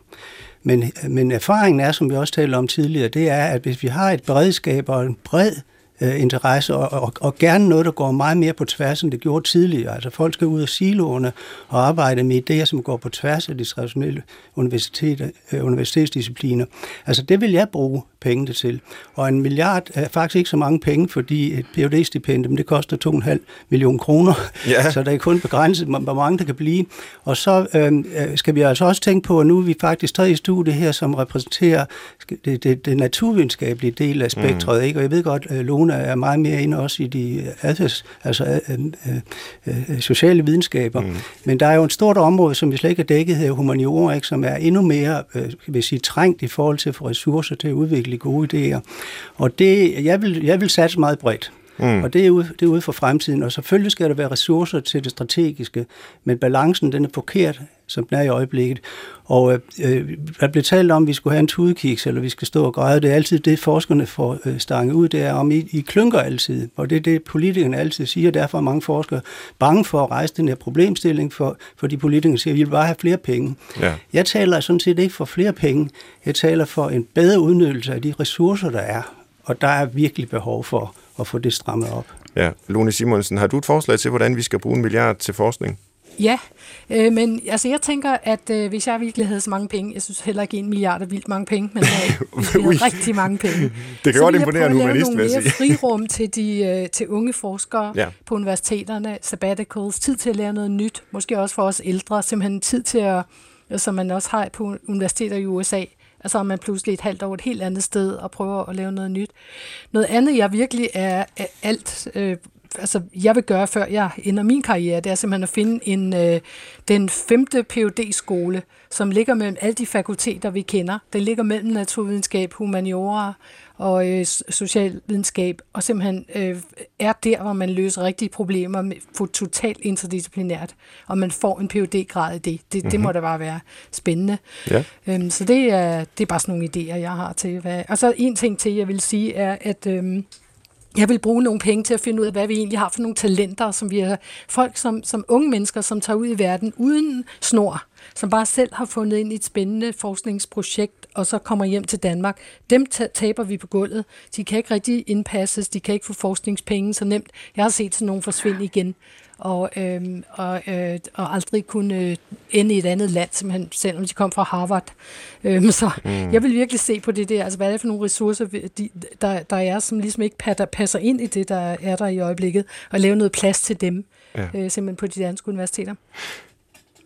Men, men erfaringen er, som vi også talte om tidligere, det er, at hvis vi har et beredskab og en bred øh, interesse, og, og, og gerne noget, der går meget mere på tværs, end det gjorde tidligere. Altså folk skal ud af siloerne og arbejde med idéer, som går på tværs af de traditionelle universitet, øh, universitetsdiscipliner. Altså det vil jeg bruge pengene til. Og en milliard er faktisk ikke så mange penge, fordi et phd stipendium det koster 2,5 millioner kroner. Ja. Så der er kun begrænset, hvor mange der kan blive. Og så øhm, øh, skal vi altså også tænke på, at nu er vi faktisk tre i studiet her, som repræsenterer det, det, det naturvidenskabelige del af spektret. Mm. Ikke? Og jeg ved godt, at Lone er meget mere inde også i de adfærds, altså, øh, øh, øh, sociale videnskaber. Mm. Men der er jo et stort område, som vi slet ikke har dækket her, humaniora, ikke? som er endnu mere øh, vil sige, trængt i forhold til at få ressourcer til at udvikle gode idéer. Og det, jeg vil, jeg vil satse meget bredt. Mm. Og det er, ude, det er ude for fremtiden. Og selvfølgelig skal der være ressourcer til det strategiske, men balancen den er forkert, som den er i øjeblikket. Og øh, øh der blev talt om, at vi skulle have en tudekiks, eller vi skal stå og græde. Det er altid det, forskerne får øh, stanget ud. Det er om, I, I klynker altid. Og det er det, politikerne altid siger. Derfor er mange forskere bange for at rejse den her problemstilling, for, fordi politikerne siger, at vi vil bare have flere penge. Ja. Jeg taler sådan set ikke for flere penge. Jeg taler for en bedre udnyttelse af de ressourcer, der er. Og der er virkelig behov for at få det strammet op. Ja, Lone Simonsen, har du et forslag til, hvordan vi skal bruge en milliard til forskning? Ja, øh, men altså jeg tænker, at øh, hvis jeg virkelig havde så mange penge, jeg synes heller ikke en milliard er vildt mange penge, men øh, jeg rigtig mange penge. Det kan godt imponere en humanist, vil jeg sige. frirum til, de, øh, til unge forskere ja. på universiteterne, sabbaticals, tid til at lære noget nyt, måske også for os ældre, simpelthen tid til at, som man også har på universiteter i USA, Altså om man pludselig et halvt år et helt andet sted og prøver at lave noget nyt. Noget andet, jeg virkelig er, er alt øh, altså, jeg vil gøre, før jeg ender min karriere, det er simpelthen at finde en, øh, den femte phd skole som ligger mellem alle de fakulteter, vi kender. Den ligger mellem naturvidenskab, humaniora og øh, socialvidenskab, og simpelthen øh, er der, hvor man løser rigtige problemer med, for totalt interdisciplinært, og man får en phd grad i det. Det, mm-hmm. det må mhm. da bare være spændende. Ja. Øhm, så det er, det er bare sådan nogle idéer, jeg har til. Hvad, og så en ting til, jeg vil sige, er, at... Øh, jeg vil bruge nogle penge til at finde ud af, hvad vi egentlig har for nogle talenter, som vi har folk som, som unge mennesker, som tager ud i verden uden snor, som bare selv har fundet ind i et spændende forskningsprojekt, og så kommer hjem til Danmark. Dem taber vi på gulvet. De kan ikke rigtig indpasses, de kan ikke få forskningspenge så nemt. Jeg har set sådan nogle forsvinde igen og, øh, og, øh, og aldrig kunne øh, ende i et andet land, simpelthen, selvom de kom fra Harvard. Øh, så mm. jeg vil virkelig se på det der, altså hvad er det for nogle ressourcer, de, der, der er, som ligesom ikke passer ind i det, der er der i øjeblikket, og lave noget plads til dem, ja. øh, simpelthen på de danske universiteter.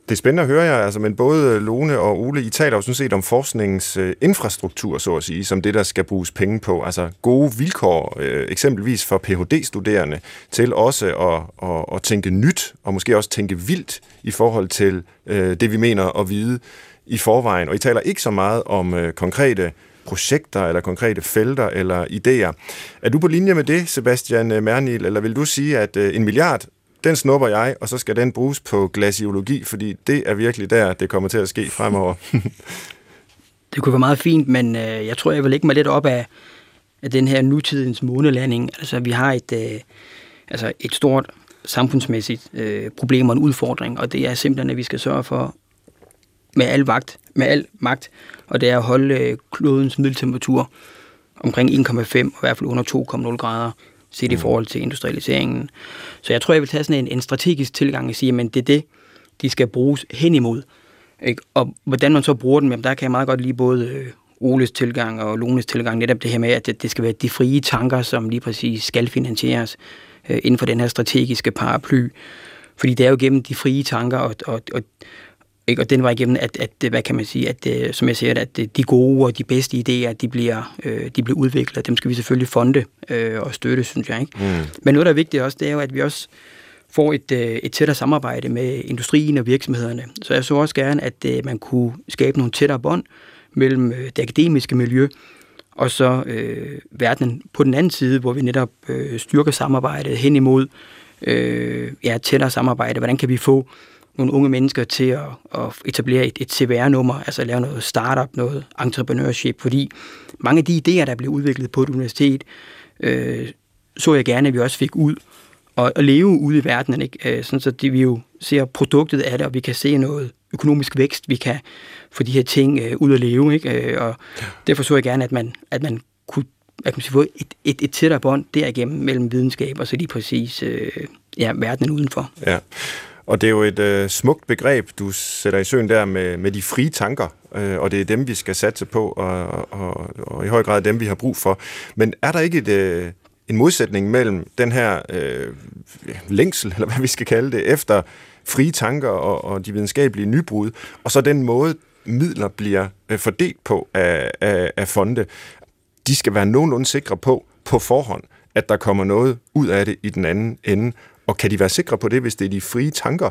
Det er spændende at høre jer, altså, men både Lone og Ole, I taler jo sådan set om forskningens øh, infrastruktur, så at sige, som det, der skal bruges penge på. Altså gode vilkår, øh, eksempelvis for Ph.D.-studerende, til også at, at, at tænke nyt, og måske også tænke vildt i forhold til øh, det, vi mener at vide i forvejen. Og I taler ikke så meget om øh, konkrete projekter eller konkrete felter eller idéer. Er du på linje med det, Sebastian øh, Mernil, eller vil du sige, at øh, en milliard den snupper jeg, og så skal den bruges på glasiologi, fordi det er virkelig der, det kommer til at ske fremover. det kunne være meget fint, men øh, jeg tror, jeg vil lægge mig lidt op af, af den her nutidens månelanding. Altså, vi har et, øh, altså et stort samfundsmæssigt øh, problem og en udfordring, og det er simpelthen, at vi skal sørge for med al vagt, med al magt, og det er at holde øh, klodens middeltemperatur omkring 1,5 og i hvert fald under 2,0 grader set i mm. forhold til industrialiseringen. Så jeg tror, jeg vil tage sådan en, en strategisk tilgang og sige, at det er det, de skal bruges hen imod. Ikke? Og hvordan man så bruger dem, jamen der kan jeg meget godt lide både øh, Oles tilgang og Lones tilgang, netop det her med, at det, det skal være de frie tanker, som lige præcis skal finansieres øh, inden for den her strategiske paraply. Fordi det er jo gennem de frie tanker, og, og, og, ikke? og den var igennem, at, at hvad kan man sige, at, øh, som jeg siger, at de gode og de bedste idéer, de bliver, øh, de bliver udviklet, dem skal vi selvfølgelig fonde øh, og støtte, synes jeg. Ikke? Mm. Men noget, der er vigtigt også, det er jo, at vi også får et, øh, et tættere samarbejde med industrien og virksomhederne. Så jeg så også gerne, at øh, man kunne skabe nogle tættere bånd mellem øh, det akademiske miljø og så øh, verdenen på den anden side, hvor vi netop øh, styrker samarbejdet hen imod øh, ja, tættere samarbejde. Hvordan kan vi få nogle unge mennesker til at, at etablere et, et CVR-nummer, altså lave noget startup, noget entrepreneurship, fordi mange af de idéer, der blev udviklet på et universitet, øh, så jeg gerne, at vi også fik ud og, og leve ude i verdenen, ikke? Øh, sådan så de, vi jo ser produktet af det, og vi kan se noget økonomisk vækst, vi kan få de her ting øh, ud at leve, ikke? Øh, og ja. derfor så jeg gerne, at man, at man kunne at man få et, et, et tættere bånd derigennem mellem videnskab og så lige præcis øh, ja, verdenen udenfor. Ja. Og det er jo et øh, smukt begreb, du sætter i søen der med, med de frie tanker, øh, og det er dem, vi skal satse på, og, og, og i høj grad dem, vi har brug for. Men er der ikke et, øh, en modsætning mellem den her øh, længsel, eller hvad vi skal kalde det, efter frie tanker og, og de videnskabelige nybrud, og så den måde, midler bliver øh, fordelt på af, af, af fonde? De skal være nogenlunde sikre på, på forhånd, at der kommer noget ud af det i den anden ende, og kan de være sikre på det, hvis det er de frie tanker,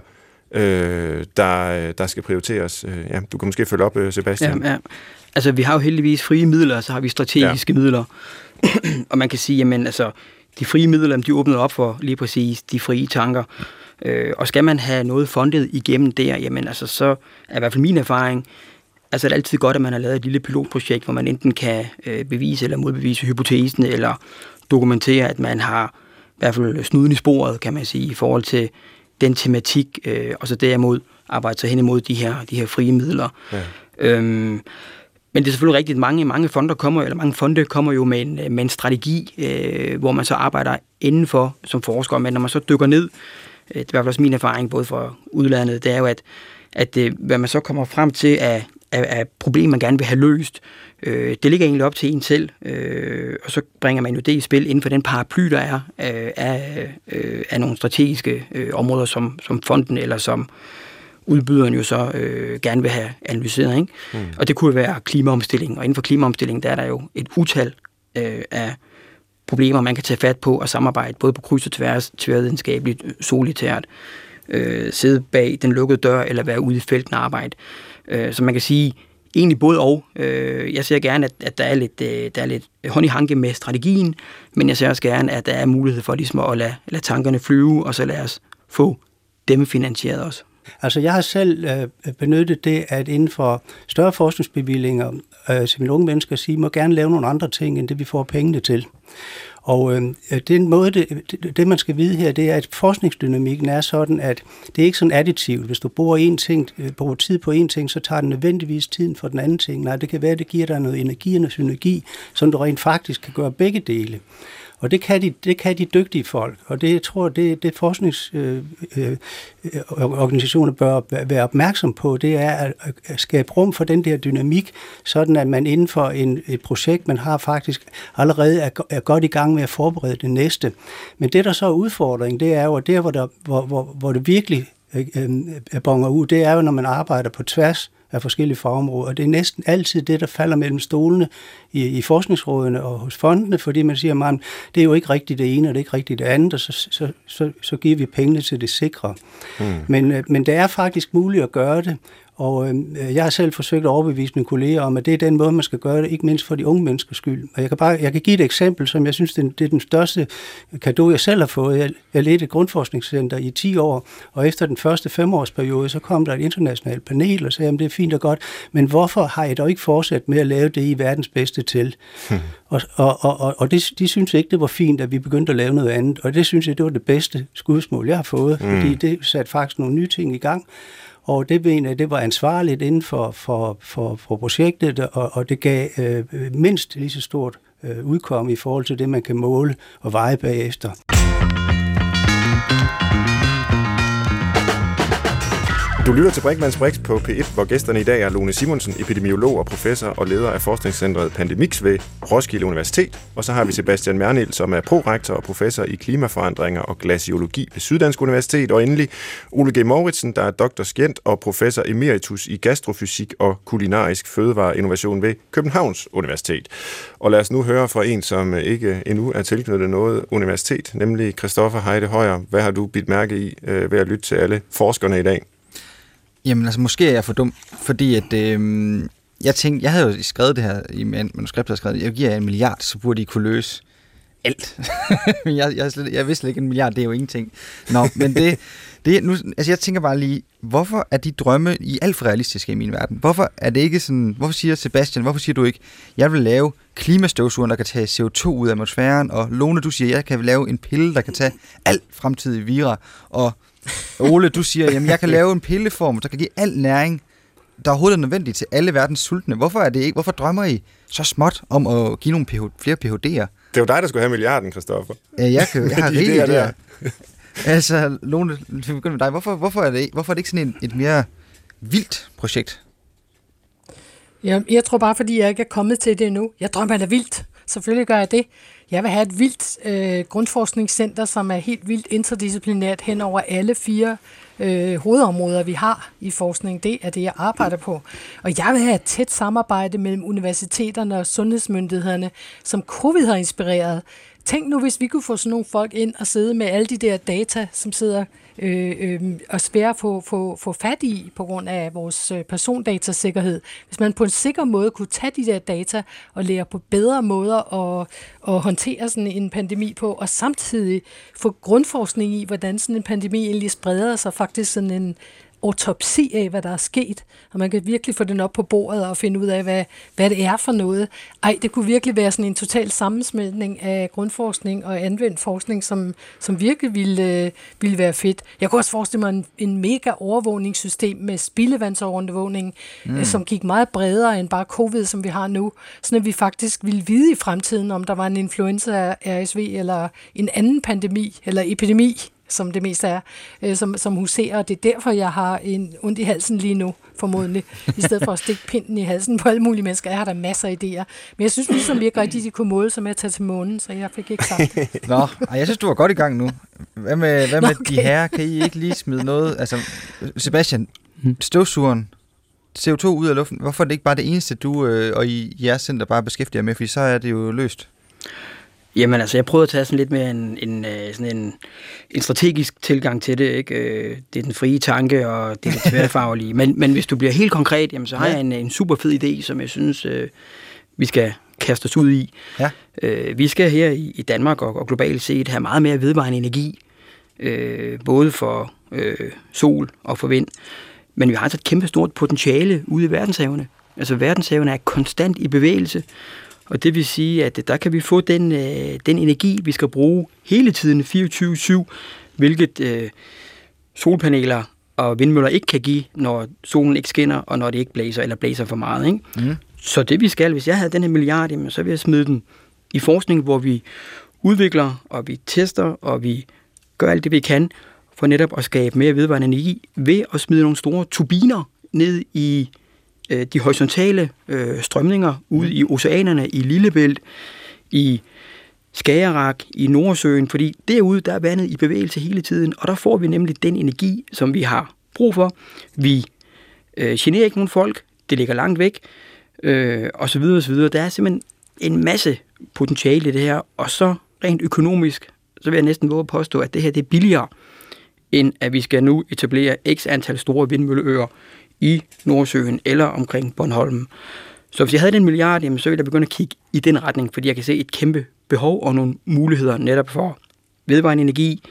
øh, der, der skal prioriteres? Øh, ja, du kan måske følge op, øh, Sebastian. Ja, ja. Altså, vi har jo heldigvis frie midler, og så har vi strategiske ja. midler. og man kan sige, jamen altså, de frie midler, de åbner op for lige præcis de frie tanker. Øh, og skal man have noget fundet igennem der, jamen altså, så er i hvert fald min erfaring, altså det er altid godt, at man har lavet et lille pilotprojekt, hvor man enten kan øh, bevise eller modbevise hypotesen, eller dokumentere, at man har hvert fald snuden i sporet, kan man sige, i forhold til den tematik, øh, og så derimod arbejde sig hen imod de her, de her frie midler. Ja. Øhm, men det er selvfølgelig rigtigt, at mange, mange fonder kommer, eller mange fonde kommer jo med en, med en strategi, øh, hvor man så arbejder indenfor som forsker, men når man så dykker ned, øh, det er i hvert fald også min erfaring, både fra udlandet, det er jo, at, at øh, hvad man så kommer frem til af, af, af problemer, man gerne vil have løst, øh, det ligger egentlig op til en selv, øh, og så bringer man jo det i spil inden for den paraply, der er øh, af, øh, af nogle strategiske øh, områder, som, som fonden eller som udbyderen jo så øh, gerne vil have analyseret. Ikke? Mm. Og det kunne være klimaomstilling, og inden for klimaomstilling, der er der jo et utal øh, af problemer, man kan tage fat på og samarbejde, både på kryds og tværs, tværvidenskabeligt, solitært, øh, Øh, sidde bag den lukkede dør, eller være ude i felten og arbejde. Øh, så man kan sige, egentlig både og. Øh, jeg ser gerne, at, at der, er lidt, øh, der er lidt hånd i hanke med strategien, men jeg ser også gerne, at der er mulighed for ligesom at lade, lade tankerne flyve, og så lade os få dem finansieret også. Altså jeg har selv øh, benyttet det, at inden for større forskningsbevillinger, øh, som mine unge mennesker siger, må gerne lave nogle andre ting, end det vi får pengene til. Og øh, den måde, det, det, det man skal vide her, det er, at forskningsdynamikken er sådan, at det er ikke sådan additivt. Hvis du bruger, en ting, øh, bruger tid på en ting, så tager den nødvendigvis tiden for den anden ting. Nej, det kan være, at det giver dig noget energi og noget synergi, som du rent faktisk kan gøre begge dele. Og det kan de, det kan de dygtige folk, og det jeg tror det, det forskningsorganisationer øh, øh, øh bør være opmærksom på, det er at, at skabe rum for den der dynamik, sådan at man inden for en, et projekt, man har faktisk allerede er, er godt i gang med at forberede det næste. Men det, der så er udfordringen, det er jo, at der, hvor, der, hvor, hvor, hvor det virkelig øh, øh bonger ud, det er jo, når man arbejder på tværs af forskellige fagområder. Og det er næsten altid det, der falder mellem stolene i, i forskningsrådene og hos fondene, fordi man siger, at det er jo ikke rigtigt det ene, og det er ikke rigtigt det andet, og så, så, så, så giver vi pengene til det sikre. Mm. Men, øh, men det er faktisk muligt at gøre det, og øh, jeg har selv forsøgt at overbevise mine kolleger om, at det er den måde, man skal gøre det, ikke mindst for de unge menneskers skyld. Og jeg kan, bare, jeg kan give et eksempel, som jeg synes, det er den største kado, jeg selv har fået. Jeg, jeg ledte et grundforskningscenter i 10 år, og efter den første femårsperiode, så kom der et internationalt panel og sagde, at det er fint og godt, men hvorfor har I dog ikke fortsat med at lave det i verdens bedste til? Hmm. Og, og, og, og det, de synes ikke, det var fint, at vi begyndte at lave noget andet, og det synes jeg, det var det bedste skudsmål, jeg har fået, hmm. fordi det satte faktisk nogle nye ting i gang. Og det mener jeg, det var ansvarligt inden for, for, for, for projektet, og, og det gav øh, mindst lige så stort øh, udkomme i forhold til det, man kan måle og veje bagefter. Du lytter til Brinkmanns Brix på P1, hvor gæsterne i dag er Lone Simonsen, epidemiolog og professor og leder af forskningscentret Pandemix ved Roskilde Universitet. Og så har vi Sebastian Mernil, som er prorektor og professor i klimaforandringer og glaciologi ved Syddansk Universitet. Og endelig Ole G. Mauritsen, der er doktorskent og professor emeritus i gastrofysik og kulinarisk fødevareinnovation ved Københavns Universitet. Og lad os nu høre fra en, som ikke endnu er tilknyttet noget universitet, nemlig Christoffer Heide Højer. Hvad har du bidt mærke i øh, ved at lytte til alle forskerne i dag? Jamen altså, måske er jeg for dum, fordi at... Øh, jeg tænkte, jeg havde jo skrevet det her i manuskript, jeg skrevet, jeg giver en milliard, så burde de kunne løse alt. jeg, jeg, slet, jeg vidste slet ikke, en milliard, det er jo ingenting. Nå, men det, det nu, altså jeg tænker bare lige, hvorfor er de drømme i alt for realistiske i min verden? Hvorfor er det ikke sådan, hvorfor siger Sebastian, hvorfor siger du ikke, jeg vil lave klimastøvsugeren, der kan tage CO2 ud af atmosfæren, og Lone, du siger, jeg kan lave en pille, der kan tage alt fremtidige vira, og Ole, du siger, jamen jeg kan lave en pilleform, der kan give al næring, der overhovedet er nødvendig til alle verdens sultne. Hvorfor, er det ikke, hvorfor drømmer I så småt om at give nogle PH, flere PhD'er? Det er jo dig, der skulle have milliarden, Christoffer. Ja, jeg, kan, jeg har rigeligt der. altså, Lone, vi begynder med dig. Hvorfor, hvorfor, er det, hvorfor er det ikke sådan et, et mere vildt projekt? Ja, jeg tror bare, fordi jeg ikke er kommet til det endnu. Jeg drømmer da vildt. Selvfølgelig gør jeg det. Jeg vil have et vildt øh, grundforskningscenter, som er helt vildt interdisciplinært hen over alle fire øh, hovedområder, vi har i forskning. Det er det, jeg arbejder på. Og jeg vil have et tæt samarbejde mellem universiteterne og sundhedsmyndighederne, som covid har inspireret. Tænk nu, hvis vi kunne få sådan nogle folk ind og sidde med alle de der data, som sidder øh, øh, og svære at få, få, få fat i på grund af vores øh, persondatasikkerhed. Hvis man på en sikker måde kunne tage de der data og lære på bedre måder at, at håndtere sådan en pandemi på, og samtidig få grundforskning i, hvordan sådan en pandemi egentlig spreder sig, faktisk sådan en autopsi af, hvad der er sket, og man kan virkelig få den op på bordet og finde ud af, hvad, hvad det er for noget. Ej, det kunne virkelig være sådan en total sammensmeltning af grundforskning og anvendt forskning, som, som virkelig ville, øh, ville være fedt. Jeg kunne også forestille mig en, en mega overvågningssystem med spildevandsovervågning, mm. Øh, som gik meget bredere end bare covid, som vi har nu, så at vi faktisk ville vide i fremtiden, om der var en influenza, RSV eller en anden pandemi eller epidemi, som det mest er, øh, som, som huserer, og det er derfor, jeg har en ondt i halsen lige nu, formodentlig, i stedet for at stikke pinden i halsen på alle mulige mennesker. Jeg har da masser af idéer. Men jeg synes ligesom, vi ikke rigtig de kunne måle sig med at tage til månen, så jeg fik ikke sagt det. Nå, jeg synes, du var godt i gang nu. Hvad med, hvad med okay. de her? Kan I ikke lige smide noget? Altså, Sebastian, støvsugeren, CO2 ud af luften, hvorfor er det ikke bare det eneste, du øh, og I jeres center bare beskæftiger med? Fordi så er det jo løst. Jamen altså, jeg prøvede at tage sådan lidt mere en, en, øh, sådan en, en strategisk tilgang til det. Ikke? Øh, det er den frie tanke, og det er det tværfaglige. men, men hvis du bliver helt konkret, jamen, så har ja. jeg en, en super fed idé, som jeg synes, øh, vi skal kaste os ud i. Ja. Øh, vi skal her i, i Danmark og, og globalt set have meget mere vedvarende energi, øh, både for øh, sol og for vind. Men vi har altså et kæmpe stort potentiale ude i verdenshavene. Altså verdenshavene er konstant i bevægelse, og det vil sige, at der kan vi få den, øh, den energi, vi skal bruge hele tiden 24-7, hvilket øh, solpaneler og vindmøller ikke kan give, når solen ikke skinner, og når det ikke blæser, eller blæser for meget. Ikke? Mm. Så det vi skal, hvis jeg havde den her milliard, jamen, så vil jeg smide den i forskning, hvor vi udvikler, og vi tester, og vi gør alt det, vi kan, for netop at skabe mere vedvarende energi, ved at smide nogle store turbiner ned i øh, de horisontale øh, strømninger ud mm. i oceanerne, i Lillebælt, i Skagerrak, i Nordsøen, fordi derude der er vandet i bevægelse hele tiden, og der får vi nemlig den energi, som vi har brug for. Vi øh, generer ikke nogen folk, det ligger langt væk, øh, og så videre og så videre. Der er simpelthen en masse potentiale i det her, og så rent økonomisk, så vil jeg næsten våge at påstå, at det her det er billigere, end at vi skal nu etablere x antal store vindmølleøer i Nordsøen eller omkring Bornholm. Så hvis jeg havde den milliard, jamen, så ville jeg begynde at kigge i den retning, fordi jeg kan se et kæmpe behov og nogle muligheder netop for vedvarende energi,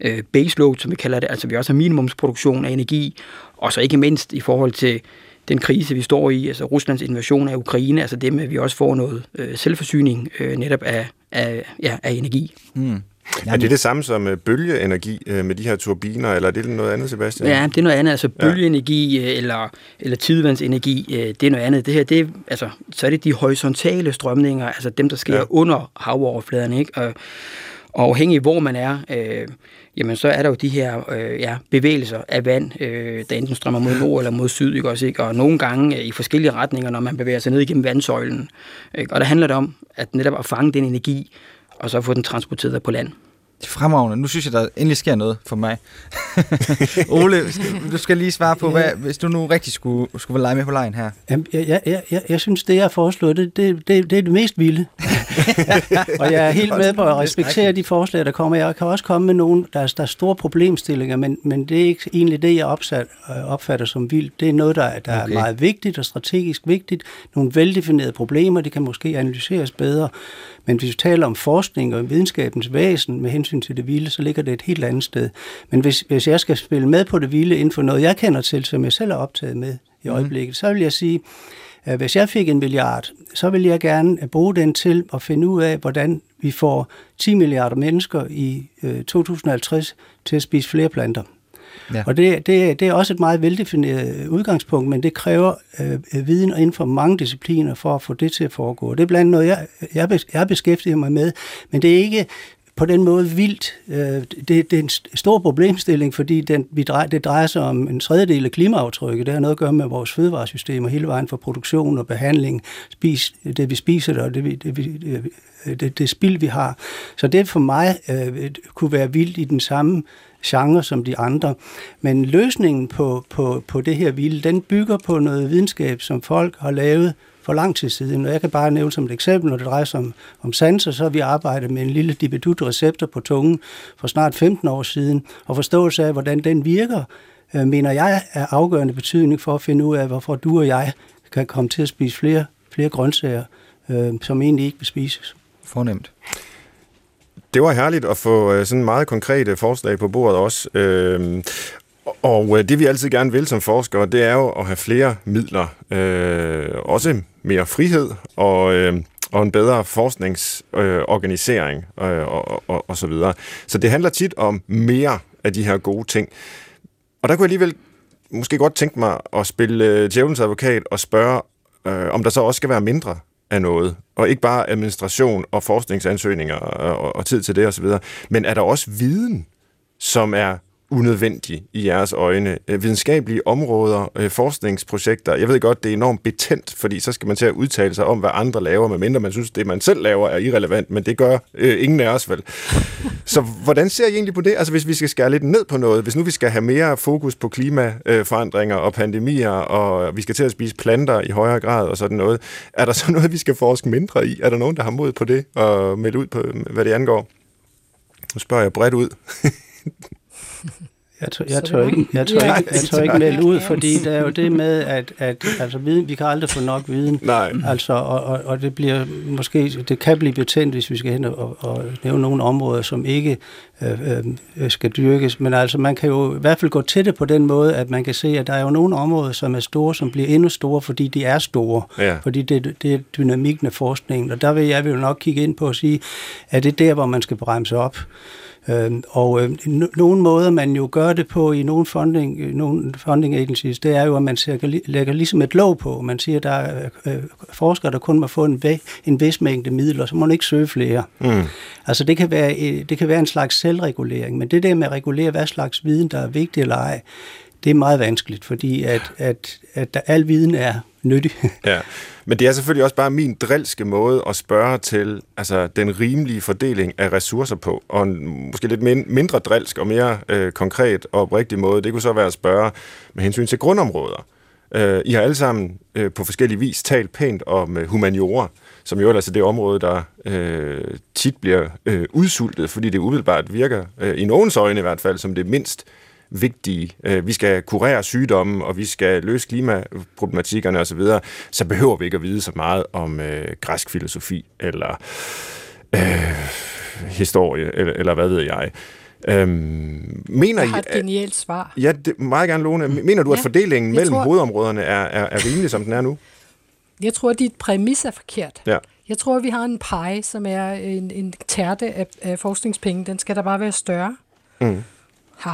øh, baseload, som vi kalder det, altså vi også har minimumsproduktion af energi, og så ikke mindst i forhold til den krise, vi står i, altså Ruslands invasion af Ukraine, altså det med, at vi også får noget øh, selvforsyning øh, netop af, af, ja, af energi. Mm. Er det det samme som bølgeenergi med de her turbiner, eller er det noget andet, Sebastian? Ja, det er noget andet. Altså bølgeenergi ja. eller, eller tidevandsenergi, det er noget andet. Det her, det er, altså, så er det de horisontale strømninger, altså dem, der sker ja. under havoverfladen, ikke? Og, og afhængig hvor man er, øh, jamen så er der jo de her øh, ja, bevægelser af vand, øh, der enten strømmer mod nord eller mod syd, ikke også, ikke? og nogle gange øh, i forskellige retninger, når man bevæger sig ned igennem vandsøjlen. Ikke? Og der handler det om at netop at fange den energi, og så få den transporteret på land. Fremragende. Nu synes jeg, der endelig sker noget for mig. Ole, du skal lige svare på, hvad, hvis du nu rigtig skulle, skulle lege med på lejen her. Jamen, jeg, jeg, jeg, jeg synes, det jeg foreslår, det, det, det, det er det mest vilde. og jeg er helt med på at respektere de forslag, der kommer. Jeg kan også komme med nogle, der er, der er store problemstillinger, men, men det er ikke egentlig det, jeg opsat, øh, opfatter som vildt. Det er noget, der, der okay. er meget vigtigt og strategisk vigtigt. Nogle veldefinerede problemer, det kan måske analyseres bedre. Men hvis vi taler om forskning og videnskabens væsen med hensyn til det vilde, så ligger det et helt andet sted. Men hvis, hvis jeg skal spille med på det vilde inden for noget, jeg kender til, som jeg selv er optaget med i mhm. øjeblikket, mm. så vil jeg sige, hvis jeg fik en milliard, så vil jeg gerne bruge den til at finde ud af, hvordan vi får 10 milliarder mennesker i 2050 øh, til at spise flere planter. Ja. Og det, det, det er også et meget veldefineret udgangspunkt, men det kræver øh, viden inden for mange discipliner for at få det til at foregå. Det er blandt noget, jeg, jeg, jeg beskæftiger mig med, men det er ikke på den måde vildt. Øh, det, det er en stor problemstilling, fordi den, vi drejer, det drejer sig om en tredjedel af klimaaftrykket. Det har noget at gøre med vores fødevaresystem og hele vejen for produktion og behandling, spis, det vi spiser og det, det, det, det, det spild, vi har. Så det for mig øh, kunne være vildt i den samme genre som de andre. Men løsningen på, på, på det her vilde, den bygger på noget videnskab, som folk har lavet for lang tid siden. Og jeg kan bare nævne som et eksempel, når det drejer sig om, om sanser, så har vi arbejdet med en lille dibedut receptor på tungen for snart 15 år siden, og forståelse af, hvordan den virker, øh, mener jeg er afgørende betydning for at finde ud af, hvorfor du og jeg kan komme til at spise flere, flere grøntsager, øh, som egentlig ikke vil spises. Fornemt. Det var herligt at få øh, sådan meget konkrete forslag på bordet også. Øh, og det vi altid gerne vil som forskere, det er jo at have flere midler, øh, også mere frihed og, øh, og en bedre forskningsorganisering øh, og, og, og så videre. Så det handler tit om mere af de her gode ting. Og der kunne jeg alligevel måske godt tænke mig at spille øh, djævelens advokat og spørge, øh, om der så også skal være mindre af noget, og ikke bare administration og forskningsansøgninger og, og tid til det osv., men er der også viden, som er unødvendig i jeres øjne? Øh, videnskabelige områder, øh, forskningsprojekter, jeg ved godt, det er enormt betændt, fordi så skal man til at udtale sig om, hvad andre laver, medmindre man synes, det man selv laver er irrelevant, men det gør øh, ingen af os vel. Så hvordan ser I egentlig på det? Altså hvis vi skal skære lidt ned på noget, hvis nu vi skal have mere fokus på klimaforandringer og pandemier, og vi skal til at spise planter i højere grad og sådan noget, er der så noget, vi skal forske mindre i? Er der nogen, der har mod på det og melde ud på, hvad det angår? Nu spørger jeg bredt ud. Jeg tør, jeg tør ikke, jeg tør ikke, jeg tør ikke melde ud, fordi det er jo det med, at, at altså, viden, vi kan aldrig få nok viden. Nej. Altså, og, og, og, det bliver måske, det kan blive betændt, hvis vi skal hen og, og nævne nogle områder, som ikke øh, øh, skal dyrkes. Men altså, man kan jo i hvert fald gå til det på den måde, at man kan se, at der er jo nogle områder, som er store, som bliver endnu store, fordi de er store. Ja. Fordi det, det er dynamikken af forskningen. Og der vil jeg vil nok kigge ind på at sige, at det er der, hvor man skal bremse op. Øh, og øh, nogle måder, man jo gør det på i nogle funding, nogle funding agencies, det er jo, at man lægger ligesom et lov på. Man siger, at der er øh, forskere, der kun må få en, en vis mængde midler, så må man ikke søge flere. Mm. Altså det kan, være, øh, det kan være en slags selvregulering, men det der med at regulere, hvad slags viden, der er vigtig eller ej, det er meget vanskeligt, fordi at, at, at der, al viden er nyttig. ja, men det er selvfølgelig også bare min drilske måde at spørge til altså, den rimelige fordeling af ressourcer på, og en måske lidt mindre drilsk og mere øh, konkret og oprigtig måde, det kunne så være at spørge med hensyn til grundområder. Øh, I har alle sammen øh, på forskellige vis talt pænt om øh, humaniora, som jo ellers er det område, der øh, tit bliver øh, udsultet, fordi det umiddelbart virker, øh, i nogens øjne i hvert fald, som det mindst vigtige. Øh, vi skal kurere sygdomme, og vi skal løse klimaproblematikkerne osv., så behøver vi ikke at vide så meget om øh, græsk filosofi eller øh, historie, eller, eller hvad ved jeg. Øhm, mener jeg har et genialt svar. Ja, det, meget gerne, Lone. Mener du, at fordelingen mellem tror, hovedområderne er, er, er rimelig, som den er nu? Jeg tror, at dit præmis er forkert. Ja. Jeg tror, vi har en pege, som er en, en tærte af, af forskningspenge. Den skal der bare være større. Mm. Ha.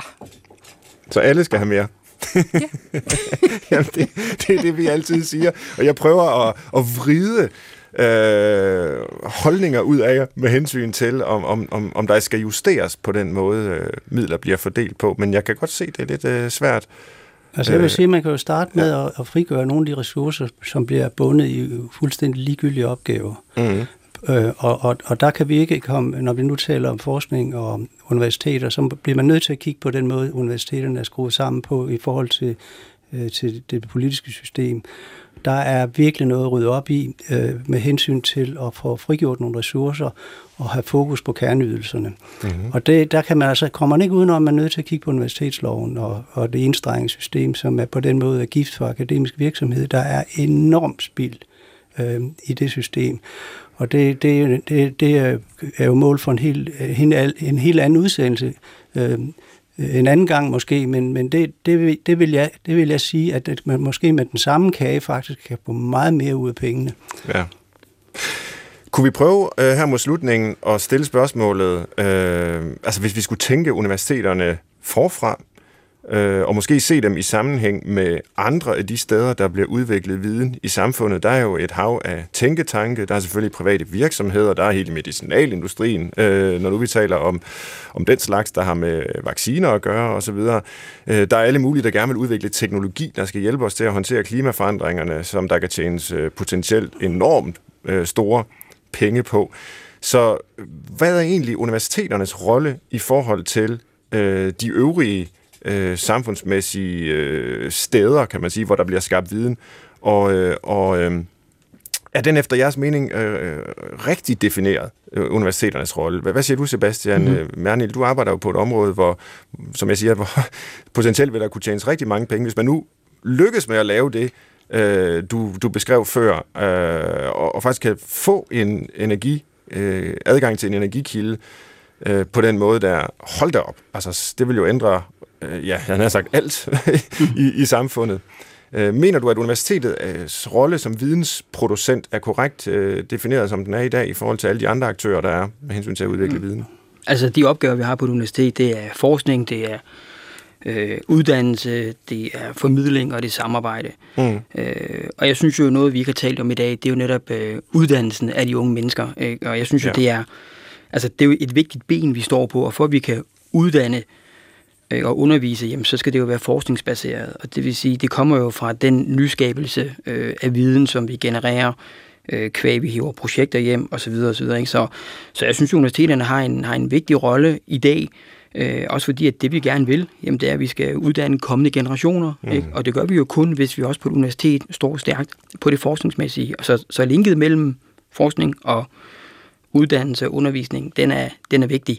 Så alle skal have mere? Ja. Jamen, det, det er det, vi altid siger. Og jeg prøver at, at vride øh, holdninger ud af med hensyn til, om, om, om, om der skal justeres på den måde, øh, midler bliver fordelt på. Men jeg kan godt se, det er lidt øh, svært. Altså jeg vil øh, sige, at man kan jo starte med ja. at, at frigøre nogle af de ressourcer, som bliver bundet i fuldstændig ligegyldige opgaver. Mm. Øh, og, og, og der kan vi ikke komme, når vi nu taler om forskning og universiteter, så bliver man nødt til at kigge på den måde, universiteterne er skruet sammen på i forhold til, øh, til det politiske system. Der er virkelig noget at rydde op i øh, med hensyn til at få frigjort nogle ressourcer og have fokus på kerneydelserne. Mm-hmm. Og det, der kan man altså, kommer man ikke udenom, at man er nødt til at kigge på universitetsloven og, og det enstrengingssystem, som er på den måde er gift for akademisk virksomhed. Der er enormt spild øh, i det system. Og det, det, det, det er jo mål for en helt, en, en helt anden udsendelse. Øh, en anden gang måske, men, men det, det, det, vil jeg, det vil jeg sige, at man måske med den samme kage faktisk kan få meget mere ud af pengene. Ja. Kunne vi prøve øh, her mod slutningen at stille spørgsmålet, øh, altså hvis vi skulle tænke universiteterne forfra, øh, og måske se dem i sammenhæng med andre af de steder, der bliver udviklet viden i samfundet. Der er jo et hav af tænketanke, der er selvfølgelig private virksomheder, der er hele medicinalindustrien, øh, når nu vi taler om, om den slags, der har med vacciner at gøre osv. Øh, der er alle mulige, der gerne vil udvikle teknologi, der skal hjælpe os til at håndtere klimaforandringerne, som der kan tjenes øh, potentielt enormt øh, store penge på. Så øh, hvad er egentlig universiteternes rolle i forhold til øh, de øvrige øh, samfundsmæssige øh, steder, kan man sige, hvor der bliver skabt viden. Og, øh, og øh, er den efter jeres mening øh, rigtig defineret, øh, universiteternes rolle? Hvad, hvad siger du, Sebastian mm-hmm. Mernil? Du arbejder jo på et område, hvor, som jeg siger, hvor potentielt vil der kunne tjenes rigtig mange penge. Hvis man nu lykkes med at lave det, øh, du, du beskrev før, øh, og, og faktisk kan få en energi, øh, adgang til en energikilde, øh, på den måde, der hold da op. Altså, det vil jo ændre øh, ja, han har sagt alt i, i samfundet. Øh, mener du, at universitetets rolle som vidensproducent er korrekt øh, defineret, som den er i dag, i forhold til alle de andre aktører, der er med hensyn til at udvikle mm. viden? Altså, de opgaver, vi har på et universitet, det er forskning, det er øh, uddannelse, det er formidling og det er samarbejde. Mm. Øh, og jeg synes jo, noget vi ikke har talt om i dag, det er jo netop øh, uddannelsen af de unge mennesker. Ikke? Og jeg synes jo, ja. det er altså, det er jo et vigtigt ben, vi står på, og for at vi kan uddanne øh, og undervise, jamen, så skal det jo være forskningsbaseret. Og det vil sige, det kommer jo fra den nyskabelse øh, af viden, som vi genererer, øh, kvæg vi hiver projekter hjem osv. osv. Ikke? Så, så jeg synes, at universiteterne har en, har en vigtig rolle i dag, øh, også fordi, at det vi gerne vil, jamen, det er, at vi skal uddanne kommende generationer. Mm. Ikke? Og det gør vi jo kun, hvis vi også på et universitet står stærkt på det forskningsmæssige. Og så, så linket mellem forskning og uddannelse og undervisning, den er, den er vigtig.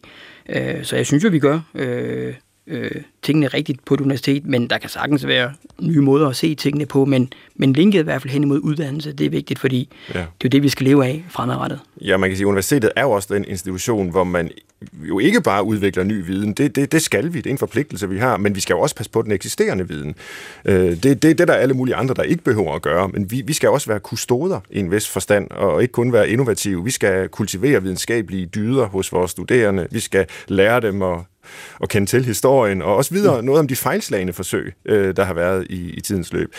Øh, så jeg synes jo, vi gør øh, øh, tingene rigtigt på et universitet, men der kan sagtens være nye måder at se tingene på, men, men linket i hvert fald hen imod uddannelse, det er vigtigt, fordi ja. det er jo det, vi skal leve af fremadrettet. Ja, man kan sige, at universitetet er jo også den institution, hvor man jo ikke bare udvikler ny viden, det, det, det skal vi, det er en forpligtelse, vi har, men vi skal jo også passe på den eksisterende viden. Øh, det, det, det er der alle mulige andre, der ikke behøver at gøre, men vi, vi skal også være kustoder i en vis forstand, og ikke kun være innovative. Vi skal kultivere videnskabelige dyder hos vores studerende, vi skal lære dem at at kende til historien, og også videre noget om de fejlslagende forsøg, øh, der har været i, i tidens løb.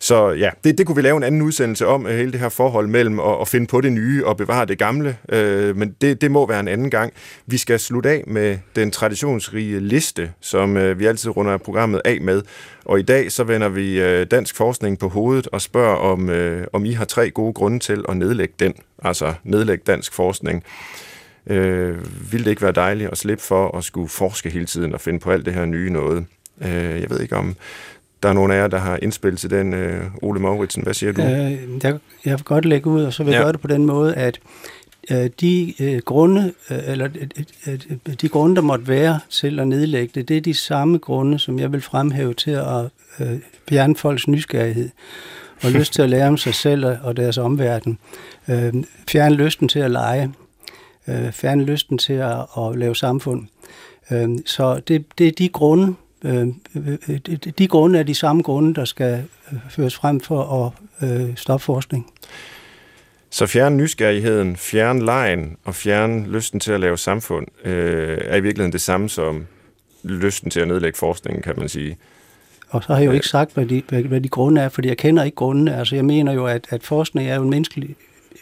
Så ja, det, det kunne vi lave en anden udsendelse om, øh, hele det her forhold mellem at, at finde på det nye og bevare det gamle, øh, men det, det må være en anden gang. Vi skal slutte af med den traditionsrige liste, som øh, vi altid runder programmet af med, og i dag så vender vi øh, dansk forskning på hovedet og spørger, om, øh, om I har tre gode grunde til at nedlægge den, altså nedlægge dansk forskning. Øh, ville det ikke være dejligt at slippe for at skulle forske hele tiden og finde på alt det her nye noget? Øh, jeg ved ikke om der er nogen af jer, der har indspil til den, øh, Ole Mauritsen. Hvad siger du? Øh, jeg, jeg vil godt lægge ud, og så vil jeg ja. gøre det på den måde, at øh, de øh, grunde, øh, eller øh, øh, de grunde, der måtte være til at nedlægge det, det er de samme grunde, som jeg vil fremhæve til at øh, fjerne folks nysgerrighed og lyst til at lære om sig selv og deres omverden. Øh, fjerne lysten til at lege øh, fjerne lysten til at, at lave samfund. Øh, så det, det er de grunde, øh, de, de grunde er de samme grunde, der skal øh, føres frem for at øh, stoppe forskning. Så fjerne nysgerrigheden, fjerne lejen og fjerne lysten til at lave samfund øh, er i virkeligheden det samme som lysten til at nedlægge forskningen, kan man sige. Og så har jeg jo ikke sagt, hvad de, hvad, hvad de grunde er, fordi jeg kender ikke grundene. Altså jeg mener jo, at, at forskning er jo en menneskelig,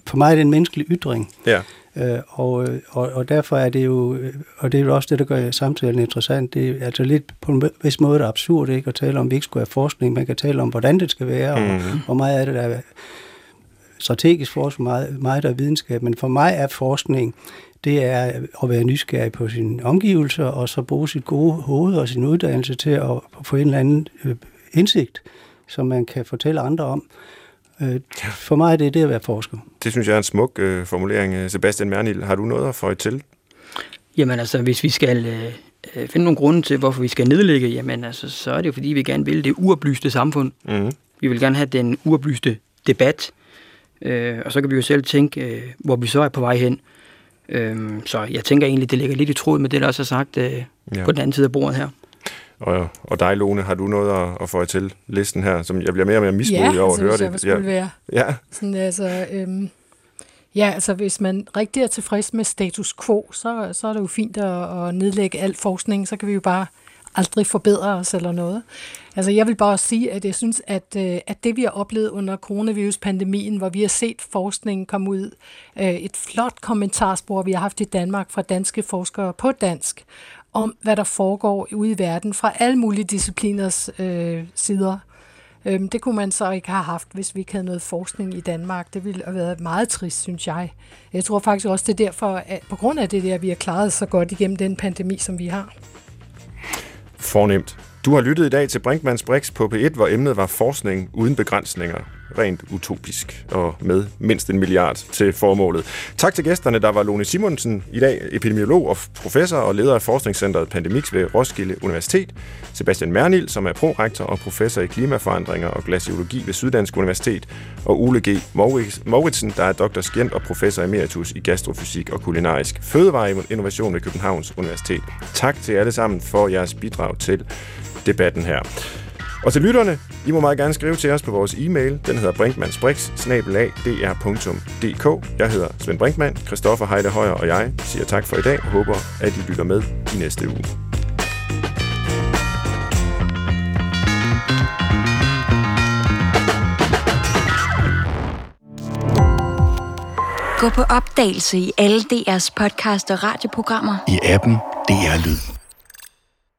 for mig er det en menneskelig ytring. Ja. Øh, og, og, og derfor er det jo, og det er jo også det, der gør samtalen interessant, det er altså lidt på en vis måde er absurd ikke at tale om, at vi ikke skulle have forskning, man kan tale om, hvordan det skal være, mm-hmm. og mhm. hvor meget af det der er strategisk forskning, meget, meget der er videnskab, men for mig er forskning, det er at være nysgerrig på sine omgivelser, og så bruge sit gode hoved og sin uddannelse til at få en eller anden øh, indsigt, som man kan fortælle andre om. Øh, for mig er det det at være forsker. Det synes jeg er en smuk øh, formulering. Sebastian Mernil, har du noget at få til? Jamen altså, hvis vi skal øh, øh, finde nogle grunde til, hvorfor vi skal nedlægge, jamen altså, så er det jo fordi, vi gerne vil det uoplyste samfund. Mm. Vi vil gerne have den uoplyste debat. Øh, og så kan vi jo selv tænke, øh, hvor vi så er på vej hen. Øh, så jeg tænker egentlig, det ligger lidt i tråd med det, der også er sagt øh, ja. på den anden side af bordet her. Og, og dig, Lone, har du noget at, at få til listen her, som jeg bliver mere og mere mismodig ja, over at høre det? Ja, det være. Ja. Sådan, altså, øhm, ja, altså hvis man rigtig er tilfreds med status quo, så, så er det jo fint at, at nedlægge al forskning, så kan vi jo bare aldrig forbedre os eller noget. Altså jeg vil bare sige, at jeg synes, at, øh, at det vi har oplevet under coronavirus-pandemien, hvor vi har set forskningen komme ud, øh, et flot kommentarspor, vi har haft i Danmark fra danske forskere på dansk, om, hvad der foregår ude i verden fra alle mulige discipliners øh, sider. Øhm, det kunne man så ikke have haft, hvis vi ikke havde noget forskning i Danmark. Det ville have været meget trist, synes jeg. Jeg tror faktisk også, det er derfor, at på grund af det der, vi har klaret så godt igennem den pandemi, som vi har. Fornemt. Du har lyttet i dag til Brinkmanns Brix på P1, hvor emnet var forskning uden begrænsninger rent utopisk og med mindst en milliard til formålet. Tak til gæsterne, der var Lone Simonsen, i dag epidemiolog og professor og leder af Forskningscenteret Pandemix ved Roskilde Universitet, Sebastian Mernil, som er prorektor og professor i klimaforandringer og glaciologi ved Syddansk Universitet, og Ole G. Mauritsen, der er doktorskent og professor emeritus i gastrofysik og kulinarisk fødevareinnovation ved Københavns Universitet. Tak til alle sammen for jeres bidrag til debatten her. Og til lytterne, I må meget gerne skrive til os på vores e-mail. Den hedder brinkmansbrix.dr.dk. Jeg hedder Svend Brinkmann, Christoffer Heide Højer og jeg siger tak for i dag og håber, at I lytter med i næste uge. Gå på opdagelse i alle DR's podcast og radioprogrammer. I appen DR Lyd.